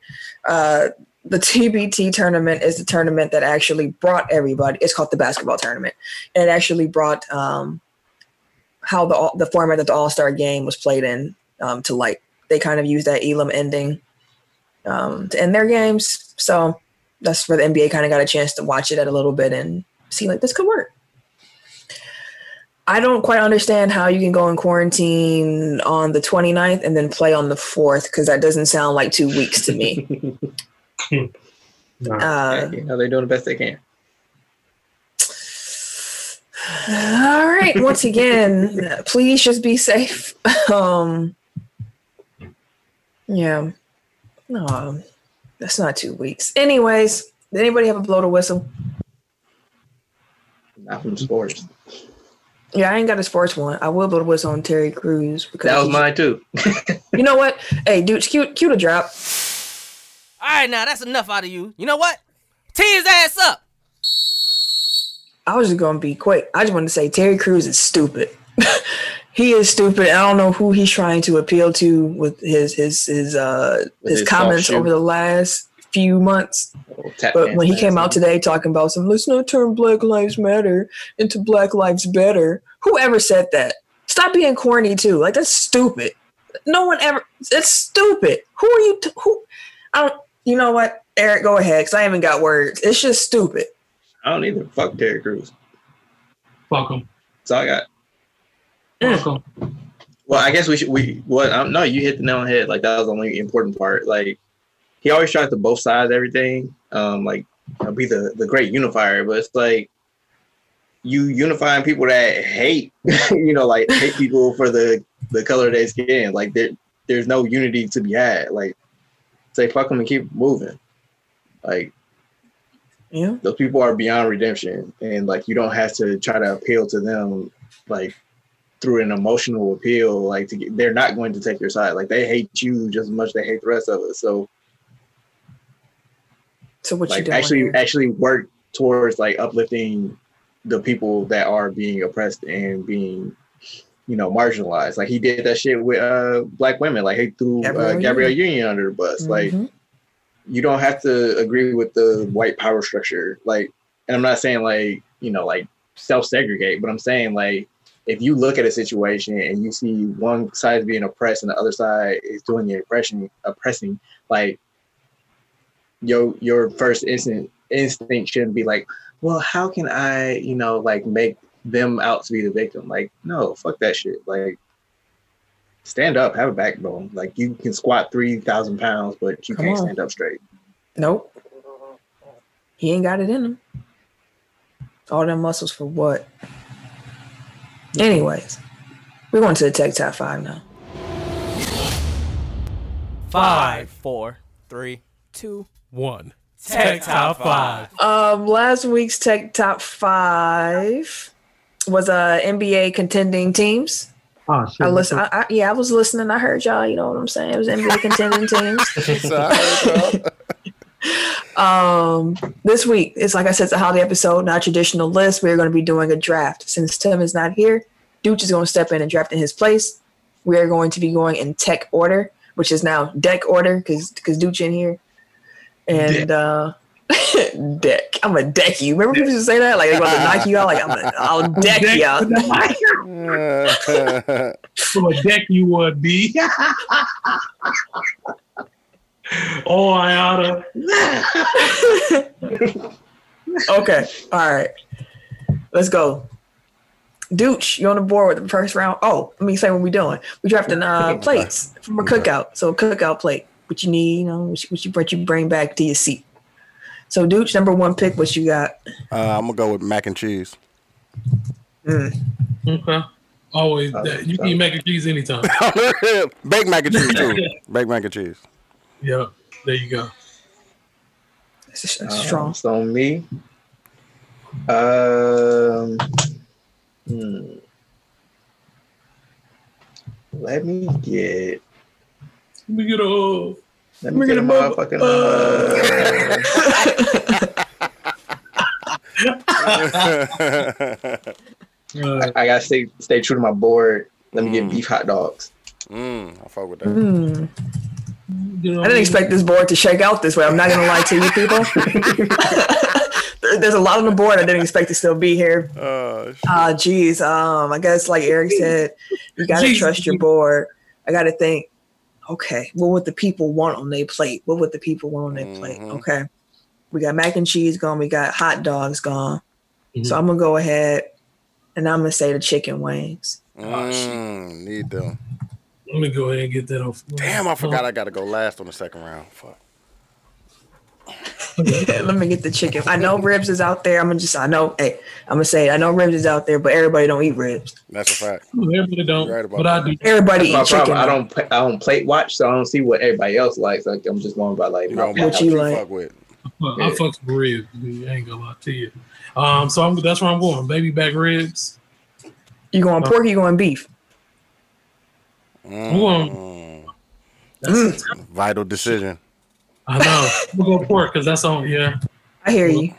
Uh, the TBT tournament is the tournament that actually brought everybody. It's called the basketball tournament, and it actually brought um, how the the format that the All Star game was played in um, to light. They kind of used that Elam ending um, to end their games. So that's where the NBA kind of got a chance to watch it at a little bit and see like this could work. I don't quite understand how you can go in quarantine on the 29th and then play on the 4th because that doesn't sound like two weeks to me. Nah. Uh, you know, they're doing the best they can. All right. Once again, please just be safe. Um, yeah. No, that's not two weeks. Anyways, did anybody have a blow to whistle? Not from sports. Yeah, I ain't got a sports one. I will blow the whistle on Terry Crews because That was mine too. You know what? Hey, dude, cute, cute the drop. All right, now that's enough out of you. You know what? Tee his ass up. I was just gonna be quick. I just wanted to say Terry Crews is stupid. He is stupid. I don't know who he's trying to appeal to with his his his uh his, his comments over the last few months. But when he came out today talking about some, let's not turn Black Lives Matter into Black Lives Better. Whoever said that? Stop being corny too. Like that's stupid. No one ever. It's stupid. Who are you? T- who? I don't. You know what, Eric? Go ahead, because I haven't got words. It's just stupid. I don't either. Fuck Terry Crews. Fuck him. That's all I got. Fuck him. Well, I guess we should. We what? Um, no, you hit the nail on the head. Like that was the only important part. Like he always tries to both sides everything. Um, like you know, be the the great unifier, but it's like you unifying people that hate. you know, like hate people for the the color of their skin. Like there, there's no unity to be had. Like say fuck them and keep moving. Like Yeah. those people are beyond redemption, and like you don't have to try to appeal to them like through an emotional appeal. Like to get, they're not going to take your side. Like they hate you just as much as they hate the rest of us. So So what you like doing? actually here? actually work towards like uplifting the people that are being oppressed and being you know marginalized like he did that shit with uh black women like he threw Gabrielle uh, Union. gabrielle union under the bus like Mhm. You don't have to agree with the white power structure like and i'm not saying like you know like self-segregate but i'm saying like if you look at a situation and you see one side being oppressed and the other side is doing the oppression oppressing like your your first instant instinct shouldn't be like well how can i you know like make them out to be the victim? Like no fuck that shit. Like stand up have a backbone like you can squat 3000 pounds but you Come can't on. stand up straight Nope. He ain't got it in him. All them muscles for what? Anyways, we're going to the tech top five now. Five, four, three, two, one. One. Tech Top Five. Um, last week's tech top five was uh NBA contending teams. Oh, shit. I listen. I, I, yeah, I was listening. I heard y'all. You know what I'm saying? It was NBA contending teams. So I heard y'all. Um, this week, it's like I said, it's a holiday episode, not a traditional list. We're going to be doing a draft. Since Tim is not here, Dooch is going to step in and draft in his place. We are going to be going in tech order, which is now deck order because because Dooch in here. And uh deck. I'm a deck you. Remember people used to say that? Like they want to knock you out. Like I'm a, I'll deck you out. From a deck you would be. oh, I oughta. okay. All right. Let's go. Dooch, you on the board with the first round? Oh, let me say what we doing. We drafting uh, plates from a cookout. So a cookout plate. What you need, you know, what you, what you, what you bring back to your seat. So Dooch, number one pick, what you got? Uh, I'm gonna go with mac and cheese. Okay. Always. That. You so- can eat mac and cheese anytime. Baked mac and cheese too. Baked mac and cheese. yeah. There you go. That's, that's Um, strong. so me um hmm. let me get Let me get a. let me Look get a motherfucking uh, Uh, I gotta stay stay true to my board. Let me Mm. get beef hot dogs. Mm, I fuck with that. You know, I didn't expect this board to shake out this way. I'm not gonna lie to you people. There's a lot on the board I didn't expect to still be here. Uh, sh- Ah, geez. Um, I guess like Eric said, you gotta Jesus. trust your board. I gotta think. Okay, what would the people want on their plate? What would the people want on their plate? Mhm. Okay, we got mac and cheese gone. We got hot dogs gone. Mhm. So I'm gonna go ahead and I'm gonna say the chicken wings. mm, need them. Let me go ahead and get that off. Damn, I forgot I gotta go last on the second round. Fuck. Let me get the chicken. I know ribs is out there. I'm gonna just. I know. Hey, I'm gonna say. It. I know ribs is out there, but everybody don't eat ribs. That's a fact. Everybody don't, You're right about but I do. Everybody That's eat chicken. problem. I don't I don't plate watch, so I don't see what everybody else likes. Like I'm just going by like You my know, What what you you like? fuck with. Fuck, I fucks with ribs. dude. I ain't gonna lie to you. Um, so I'm, that's where I'm going. Baby back ribs. You going pork? You going beef? Mm, That's, vital decision. I know. We'll go pork because that's on. Yeah. I hear you.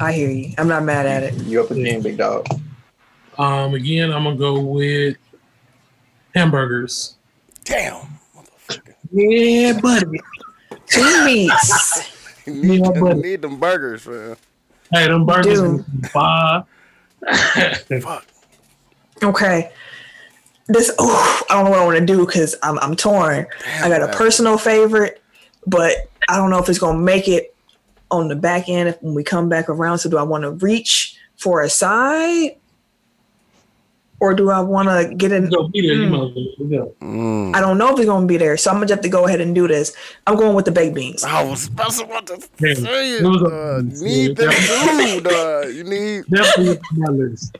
I hear you. I'm not mad at it. you up again, big dog. Um, again, I'm gonna go with hamburgers. Damn. Yeah, buddy. Two meats. You need, Yeah, them, need them burgers, man. Hey, them burgers Dude. is five. Fuck. Okay. This oh, I don't know what I want to do because I'm I'm torn. I got a personal favorite, but I don't know if it's gonna make it on the back end if when we come back around. So do I want to reach for a side, or do I want to get in? Go be there, you Mm. might as well go. Mm. I don't know if it's gonna be there, so I'm gonna have to go ahead and do this. I'm going with the baked beans. I was about to want to say it. It was a- dog. You need them too, dog. You need, Definitely on my list.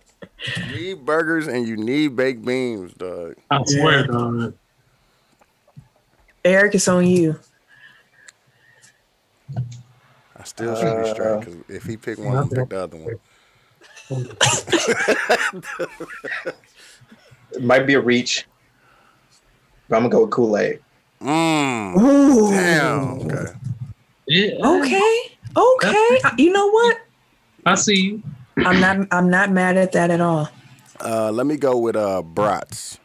You need burgers and you need baked beans, dog. I swear, dog. Eric, it's on you. I still should be straight because if he picked one, I'll pick the other one. It might be a reach. But I'm gonna go with Kool Aid. Mm. Ooh. Damn. Okay. Yeah. Okay. Okay. You know what? I see you. I'm not. I'm not mad at that at all. Uh, let me go with uh brats.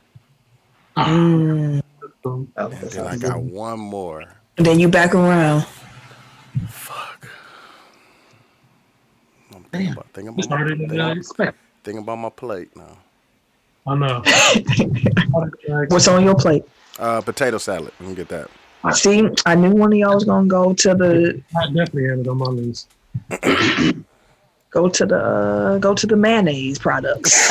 Mm. And then I got one more. And then you back around. Fuck. I'm thinking about, thinking about, harder my, thinking, expected. thinking about my plate now. I know. What's on your plate? Uh, potato salad. Let me get that. See, I knew one of y'all was gonna go to the I definitely had it on my list. go to the uh, go to the mayonnaise products.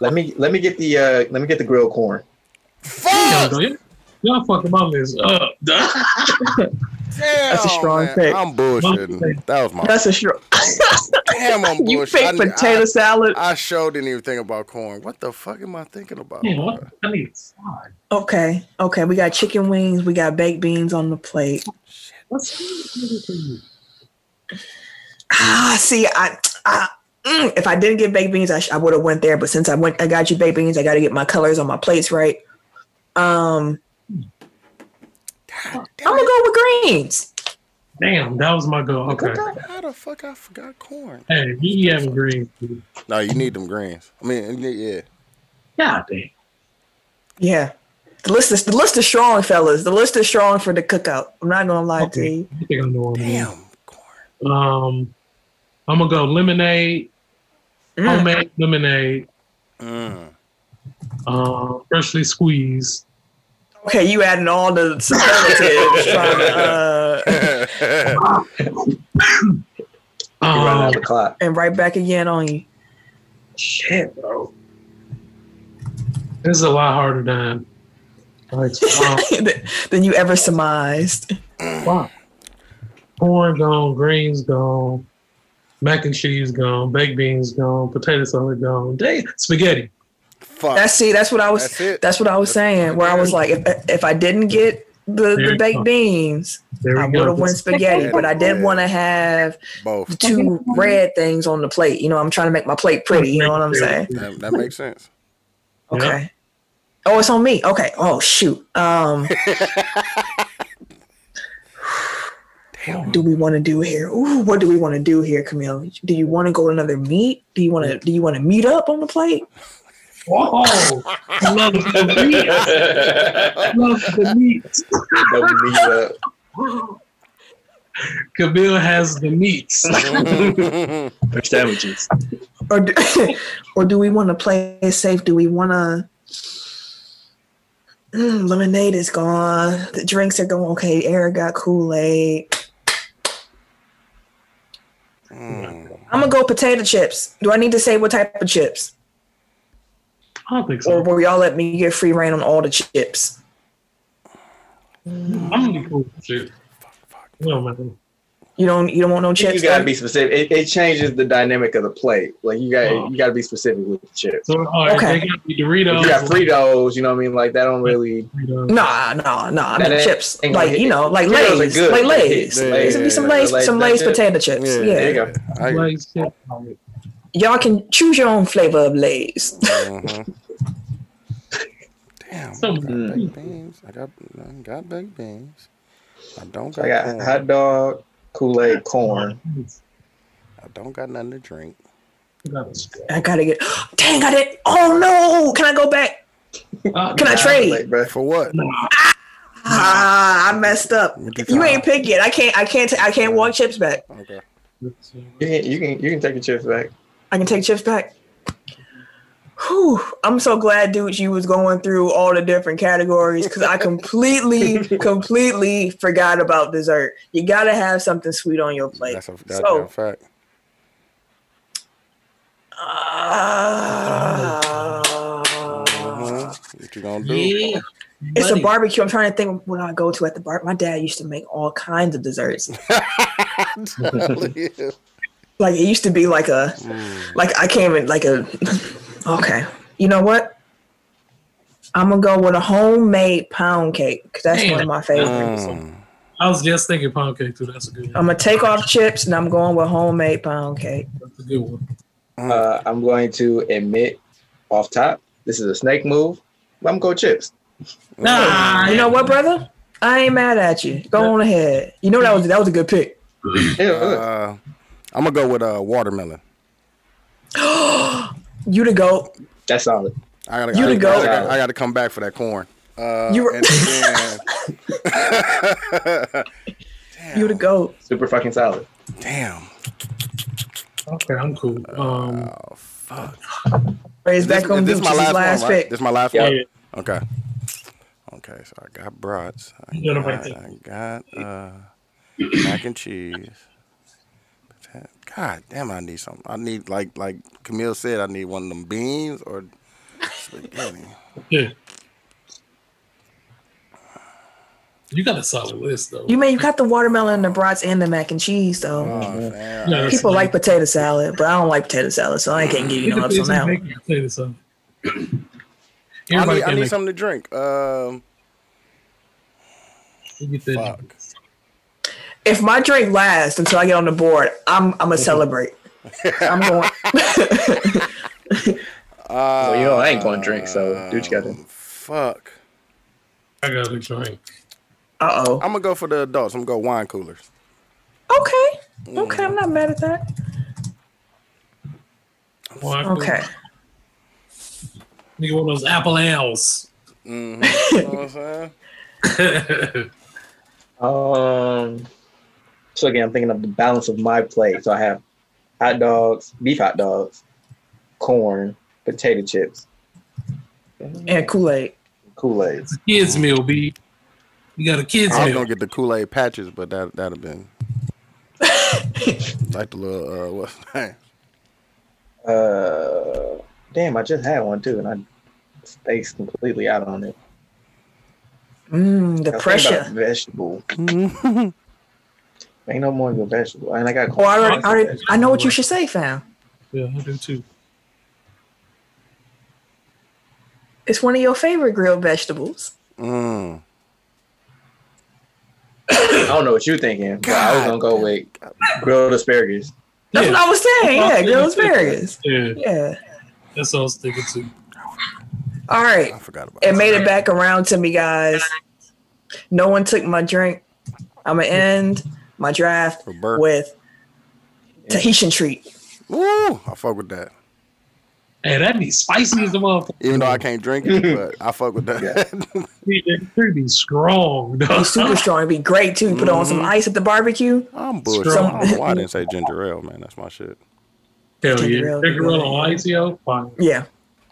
Let me let me get the uh let me get the grilled corn. Y'all. Y'all fucking my list up. Damn, a strong man. pick. I'm bullshitting. That was my That's a sure. damn. I'm bullshitting. you bullshit. picked potato I, salad. I sure didn't even think about corn. What the fuck am I thinking about? yeah, what? I need slide. Okay, okay. We got chicken wings. We got baked beans on the plate. What's what's for you? Ah, see, I, I mm, if I didn't get baked beans, I, sh- I would have went there. But since I went, I got you baked beans. I got to get my colors on my plates right. Um, I'm gonna go with greens. Damn, that was my goal. Okay. How the fuck I forgot corn? Hey, you having green. No, you need them greens. I mean, yeah. God damn. Yeah, the list is the list is strong, fellas. The list is strong for the cookout. I'm not gonna lie to you. I think I know what I'm Damn, corn. Um, I'm gonna go lemonade, Mm. homemade lemonade, Mm. uh, freshly squeezed. Okay, you adding all the superlatives, trying to, uh, You running Um, out the clock. and right back again on you. shit, bro. This is a lot harder than like um, than you ever surmised. Mm. wow. corn gone, greens gone, mac and cheese gone, baked beans gone, potato salad gone, Damn, spaghetti. Fuck. That's see, that's what I was. That's it. That's what I was saying. Where I was like, if if I didn't get the, the baked beans, I would have went spaghetti. But I did want to have Both. the two red things on the plate. You know, I'm trying to make my plate pretty. You know what I'm saying? That, that makes sense. Yeah. Okay. Oh, it's on me. Okay. Oh shoot. Um, do we want to do here? Ooh, what do we want to do here, Camille? Do you want to go another meet? Do you want to? Do you want to meet up on the plate? Whoa! I love the meat. I love the meat. The meat up. Camille has the meats. Or sandwiches. or do, or do we want to play safe? Do we want to? Mm, lemonade is gone. The drinks are going. Okay, Eric got Kool Aid. Mm. I'm gonna go potato chips. Do I need to say what type of chips, I don't think or will y'all let me get free reign on all the chips? I'm gonna be cool with shit. No man. You don't. You don't want no chips. You gotta then? be specific. It, it changes the dynamic of the plate. Like you got Oh. you gotta be specific with the chips. So all right, Okay. they got me Doritos. You got Fritos, you know what I mean? Like that don't really Doritos. Nah, nah, nah. I mean chips, like you know, like Fritos are Lay's, good. like They Lay's. hit. Lay's would be some Yeah, Lay's, Lay's some that Lay's shit. potato chips. Yeah. Yeah. there you go. Lay's chip. Y'all can choose your own flavor of Lay's. Mhm. Damn. So- I got Mm. baked beans. I got I got baked beans. I don't got, I got corn. hot dog, Kool Aid, corn. I don't got nothing to drink. I gotta get. Dang, I didn't. Oh no! Can I go back? Uh, Can I Like, trade? bro. For what? Ah, I messed up. You You ain't talking pick it. I can't. I can't. I can't walk chips back. Okay. You can, you can you can take your chips back. I can take chips back. Whew. I'm so glad, dude, you was going through all the different categories because I completely, completely forgot about dessert. You gotta have something sweet on your plate. That's a So- goddamn fact. Ah. What you gonna do? Yeah. It's a barbecue. I'm trying to think what I go to at the bar. My dad used to make all kinds of desserts. Like it used to be like a, like I came in like a. Okay, you know what? I'm gonna go with a homemade pound cake because that's one of my favorites. Mm. I was just thinking pound cake too. That's a good. One. I'm gonna take off chips and I'm going with homemade pound cake. That's a good one. Uh, I'm going to admit off top, this is a snake move. but I'm going chips. Nah, You know what, brother? I ain't mad at you. Go on ahead. You know that was that was a good pick. Yeah. Uh, I'm gonna go with uh, watermelon. You the goat. that's solid. I gotta, You I, the gotta, goat. I gotta come back for that corn. Uh, You were- and then, You the goat. Super fucking solid. damn. Okay, I'm cool. Um, Oh fuck. Raise back on this Dooch. my last, is last one, right? pick. This my last Yeah. one. yeah, Okay. Okay, so I got brats. I You got 'em got, I got uh, mac and cheese. Potato- God damn, I need something. I need like like Camille said, I need one of them beans or spaghetti. yeah. You got a solid list though. You mean you got the watermelon, the brats, and the mac and cheese though. Oh, man. Yeah, that's People fine. like potato salad, but I don't like potato salad, so I can't give you no ups on depends that who one. make it. Say this, I need, I need something to drink. Um, you get that. fuck. If my drink lasts until I get on the board, I'm I'm gonna celebrate. I'm going. Uh, Well, you know I ain't going to drink, so do what you got to. Fuck. I got a drink. Uh oh. I'm gonna go for the adults. I'm gonna go wine coolers. Okay. Okay, I'm not mad at that. Wine Okay. You one of those apple ales. Mm-hmm. you know what I'm saying? Um. So again, I'm thinking of the balance of my plate. So I have hot dogs, beef hot dogs, corn, potato chips, And Kool Aid. Kool Aid. kids meal, B. You got a kids meal. I was meal. gonna get the Kool Aid patches, but that that'd have been like the little uh, what's the name? Uh, damn, I just had one too, and I spaced completely out on it. Mmm, the I was thinking pressure. about Vegetable. Ain't no more of a vegetable, and I got. Oh, I already, I, already, I know what you should say, fam. Yeah, I do too. It's one of your favorite grilled vegetables. Mm. I don't know what you're thinking, but I was gonna go with grilled asparagus. That's Yeah. what I was saying. Yeah, Yeah. grilled asparagus. Yeah, Yeah. that's all I was thinking too. All right. I forgot about It that. made it back around to me, guys. No one took my drink. I'm gonna end my draft For with Tahitian treat. Woo! I fuck with that. Hey, that'd be spicy as the motherfucker. Even though I can't drink it, but I fuck with that. That could be strong, though. It's super strong. It'd be great too. You put on some mm-hmm. ice at the barbecue. I'm bullshit. Strong. I why I didn't say ginger ale, man. That's my shit. Hell Ginger yeah. ale, Ginger ale yeah. on ice, yo. Fine. Yeah.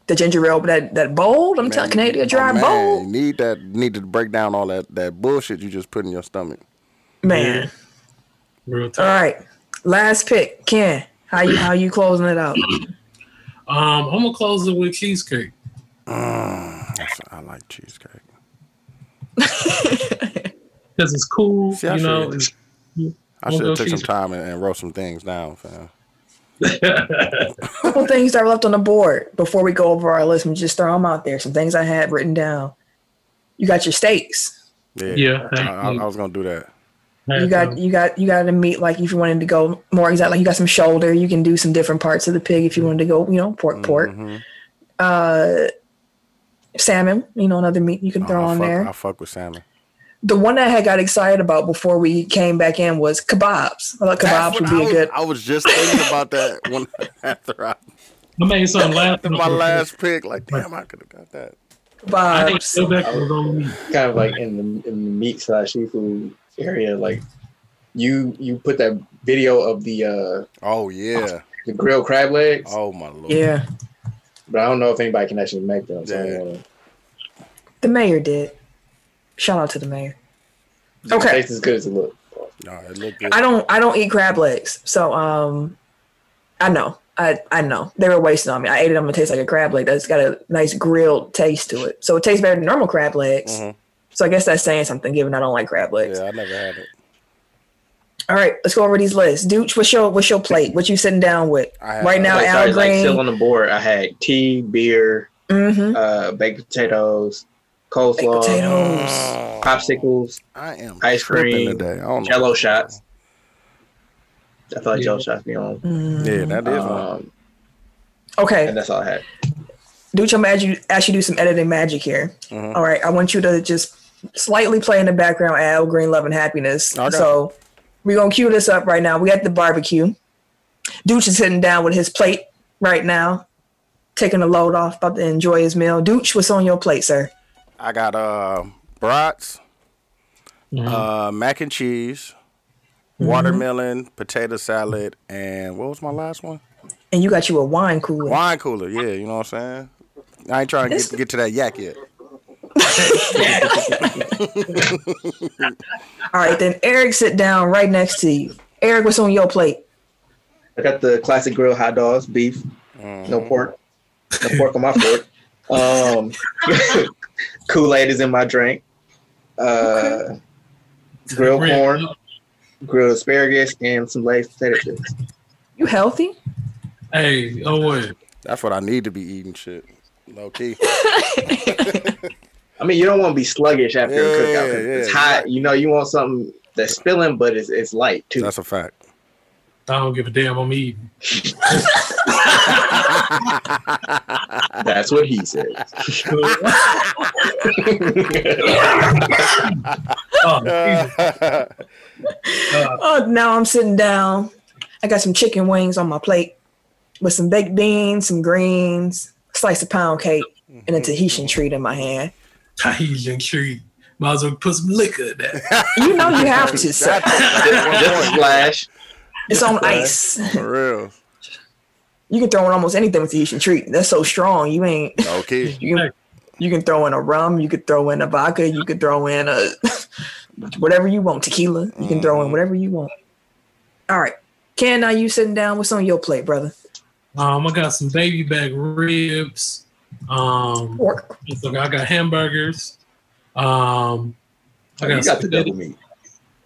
The ginger ale, that that bold. I'm telling Man, Canadian dry man, bold. You need that. Need to break down all that that bullshit you just put in your stomach. Man. Real talk. right. Last pick. Ken, how you how you closing it out? Um, I'm gonna close it with cheesecake. Mm, I like cheesecake. Because it's cool, See, I you know. should- I should go have took some time and, and wrote some things down, fam. couple things that are left on the board before we go over our list. Let me just throw them out there. Some things I had written down. You got your steaks. Yeah, Yeah, I, I. I was gonna do that. You got you got you got a meat like if you wanted to go more exact. Like you got some shoulder. You can do some different parts of the pig if you wanted to go. You know, pork, pork. Mhm. Uh, salmon. You know, another meat you can Oh, throw I on fuck, there. I fuck with salmon. The one that I had got excited about before we came back in was kebabs. I thought That's kebabs would be I a was, good. I was just thinking about that when after I I made something last. my last pick. Like, damn, I could have got that. I think Kebabs. Bill Beck was on me. kind of like in the in the meat slash seafood area. Like you you put that video of the uh Oh yeah. the grilled crab legs, Oh my lord. Yeah, but I don't know if anybody can actually make them. So Yeah. wanna, the mayor did. Shout out to the mayor. it Okay. tastes as good as it looks. No, it looked good. I don't I don't eat crab legs, so um, I know I I know they were wasting on me. I ate it. I'm gonna taste like a crab leg. That's got a nice grilled taste to it, so it tastes better than normal crab legs. Mhm. So I guess that's saying something, given I don't like crab legs. Yeah, I never had it. All right, let's go over these lists. Dooch, what's your what's your plate? What you sitting down with I had, right now? like, Al sorry, like still on the board. I had tea, beer, mm-hmm. uh, baked potatoes, Baked coleslaw, potatoes. Popsicles, I am ice cream, today. I don't know. Jello shots. I feel like Yeah. Jello shots be on. Mm. Yeah, that is one. Um, Okay, and that's all I had. Dooch, I'm gonna ask you, ask you to do some editing magic here. Mhm. All right, I want you to just slightly play in the background Al Green Love and Happiness. Okay. So we're gonna cue this up right now. We at the barbecue. Dooch is sitting down with his plate right now, taking a load off, about to enjoy his meal. Dooch, what's on your plate, sir? I got uh brats, Mm-hmm. uh mac and cheese, watermelon, potato salad, and what was my last one? And you got you a wine cooler. Wine cooler. Yeah, you know what I'm saying. I ain't trying to get get to that yak yet. All right, then Eric, sit down right next to you. Eric, what's on your plate? I got the classic grill hot dogs, beef, no pork, no pork on my fork. Um, Kool Aid is in my drink. Uh, grilled corn, grilled asparagus, and some Lay's potato chips. You healthy? Hey, oh wait. That's what I need to be eating. Shit, low key. I mean, you don't want to be sluggish after Yeah, a cookout. 'cause yeah, it's yeah. hot. You know, you want something that's spilling, but it's, it's light too. That's a fact. I don't give a damn. I'm eating. That's what he said. Oh, uh, Oh, now I'm sitting down. I got some chicken wings on my plate with some baked beans, some greens, slice of pound cake, and a Tahitian treat in my hand. Tahitian treat. Might as well put some liquor in that. You know you have to, sir. Just a splash. It's on ice. For real. You can throw in almost anything with Tahitian treat. That's so strong. You ain't. okay. You can, you can throw in a rum. You could throw in a vodka. You could throw in a whatever you want. Tequila. You can throw in whatever you want. All right. Ken, now you sitting down. What's on your plate, brother? Um, I got some baby back ribs. Um, Pork. so I got hamburgers. Um, I You got, got the double meat.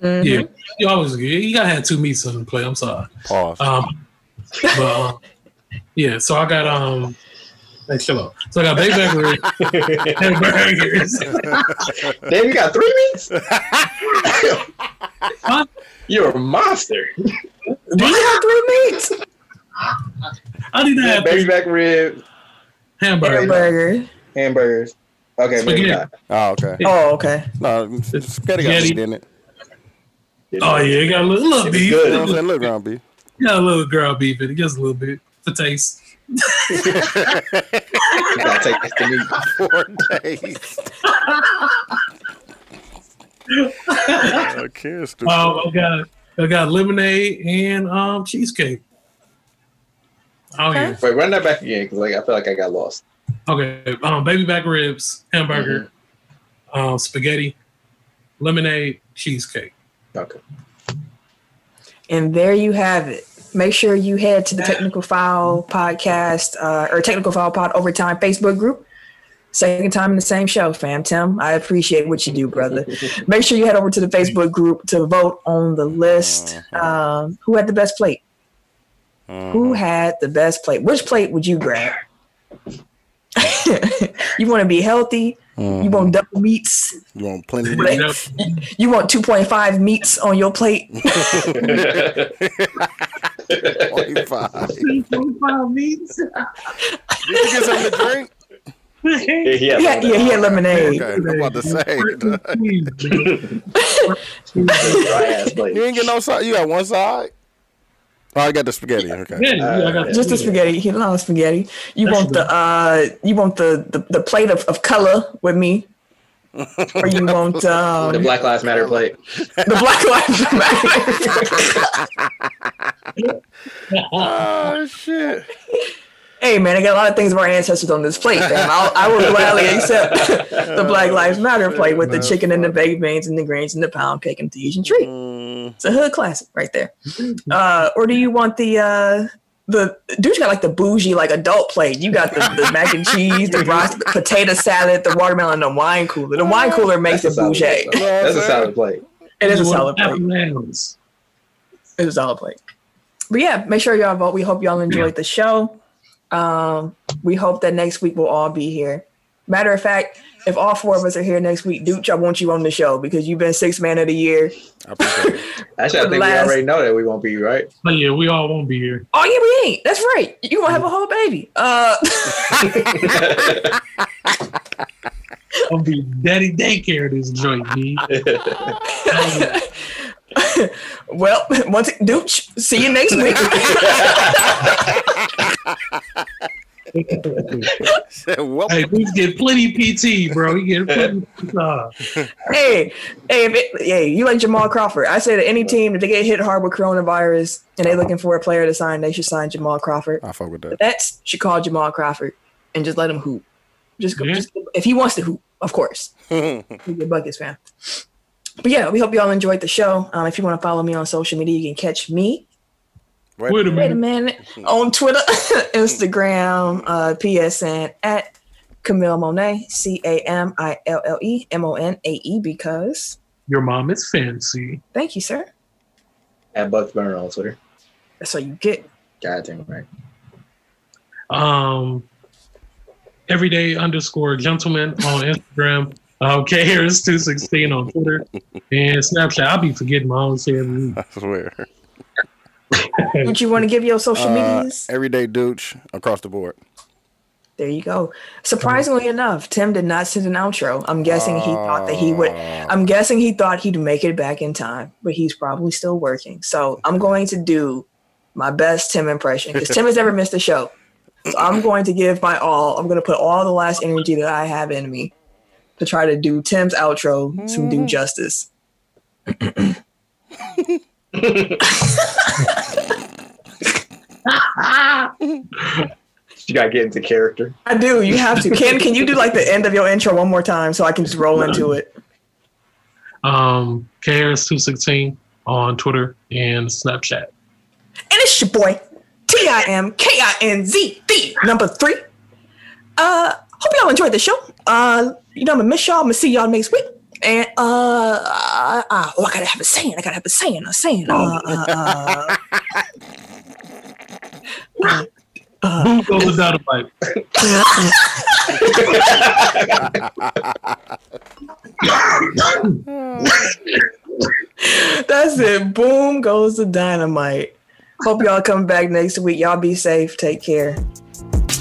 Mhm. Yeah, you always you gotta have two meats on the plate. I'm sorry. Pause. Um, but um, yeah, so I got um, hey, chill out. So I got baby back ribs, hamburgers. Damn, you got three meats? Huh? You're a monster. Do you have three meats? I did not have Baby back rib, hamburger. Hamburger. hamburgers. Okay, maybe Spaghetti. not. Oh, okay. Oh, okay. No, spaghetti got Spaghetti. meat in it. Oh yeah, it got a little, little It's beef. good. You know what I'm saying? Look, ground beef. Got a little ground beef in it, just a little bit for taste. You gotta take this to meat. Four days. okay, stupid. Um, I got I got lemonade and um cheesecake. Oh yeah. Wait, run that back again because like I feel like I got lost. Okay. Um, baby back ribs, hamburger, um, spaghetti, lemonade, cheesecake. Okay. And there you have it. Make sure you head to the Technical Foul podcast uh, or Technical Foul Pod Overtime Facebook group. Second time in the same show, fam. Tim, I appreciate what you do, brother. Make sure you head over to the Facebook group to vote on the list. Um, who had the best plate? Who uh-huh. had the best plate? Which plate would you grab? you want to be healthy. You want uh-huh. double meats. You want plenty of Right. meat? You want 2.5 meats on your plate. 25. Did meats. you get something to drink? Yeah, Yeah, yeah, he had lemonade. Okay, I'm about to say. Dry ass plate. you ain't get no side. You got one side. Oh, I got the spaghetti. Okay. Yeah, yeah, Just the spaghetti. He loves spaghetti. You That's want the uh you want the the, the plate of, of color with me? or you want The um, Black Lives Matter plate. the Black Lives Matter? Oh shit. Hey man, I got a lot of things of our ancestors on this plate, fam. I'll, I will gladly accept the Black Lives Matter plate with the chicken and the baked beans and the greens and the pound cake and the Asian treat. Mm, It's a hood classic right there. Uh, or do you want the uh the dude's got like the bougie like adult plate. You got the, the mac and cheese, the rice, potato salad, the watermelon, the wine cooler. The wine cooler makes That's it a bougie. plate. That's a solid plate. It is a You solid plate. apples. It was a solid plate. But yeah, make sure y'all vote. We hope y'all enjoyed the show. Um, we hope that next week we'll all be here. Matter of fact, if all four of us are here next week, Dooch, I want you on the show because you've been six man of the year. I. Actually, I think Last- we already know that we won't be right. But yeah, we all won't be here. Oh yeah, we ain't. That's right. You gonna have a whole baby. Uh I'll be daddy daycare this joint, B. well, once it, Dooch, see you next week. well, Hey, we get plenty PT, bro. We get plenty. Uh, hey, hey, if it, hey, you like Jamal Crawford? I say that any team if they get hit hard with coronavirus and they looking for a player to sign, they should sign Jamal Crawford. I fuck with The that. Nets should call Jamal Crawford and just let him hoop. Just, go, Yeah. just if he wants to hoop, of course. He's a Buckets fan. But yeah, we hope y'all enjoyed the show. Um, if you want to follow me on social media, you can catch me. Wait, wait a Wait a minute. minute on Twitter, Instagram, uh, PSN at Camille Monae, C A M I L L E M O N A E. Because Your mom is fancy. thank you, sir. At Bucks Burner on Twitter. That's all you get. God damn right. Um, everyday underscore gentleman on Instagram. K Harris two sixteen on Twitter and Snapchat. I'll be forgetting my own shit. I swear. Would you want to give your social Uh, medias? everyday douche across the board. There you go. Surprisingly enough, Tim did not send an outro. I'm guessing he thought that he would. I'm guessing he thought he'd make it back in time, but he's probably still working. So I'm going to do my best Tim impression because Tim has never missed a show. So I'm going to give my all. I'm going to put all the last energy that I have in me to try to do Tim's outro some due justice. You gotta get into character. I do. You have to. Ken, can you do like the end of your intro one more time so I can just roll into it? Um, K Harris two sixteen on Twitter and Snapchat. And it's your boy, T I M K I N Z D number three. Uh, hope y'all enjoyed the show. Uh, you know, I'm gonna miss y'all. I'm gonna see y'all next week. And uh, uh, uh oh, I gotta have a saying. I gotta have a saying. A saying. Uh, uh, uh, uh, Boom goes the dynamite. that's it. Boom goes the dynamite. Hope y'all come back next week. Y'all be safe. Take care.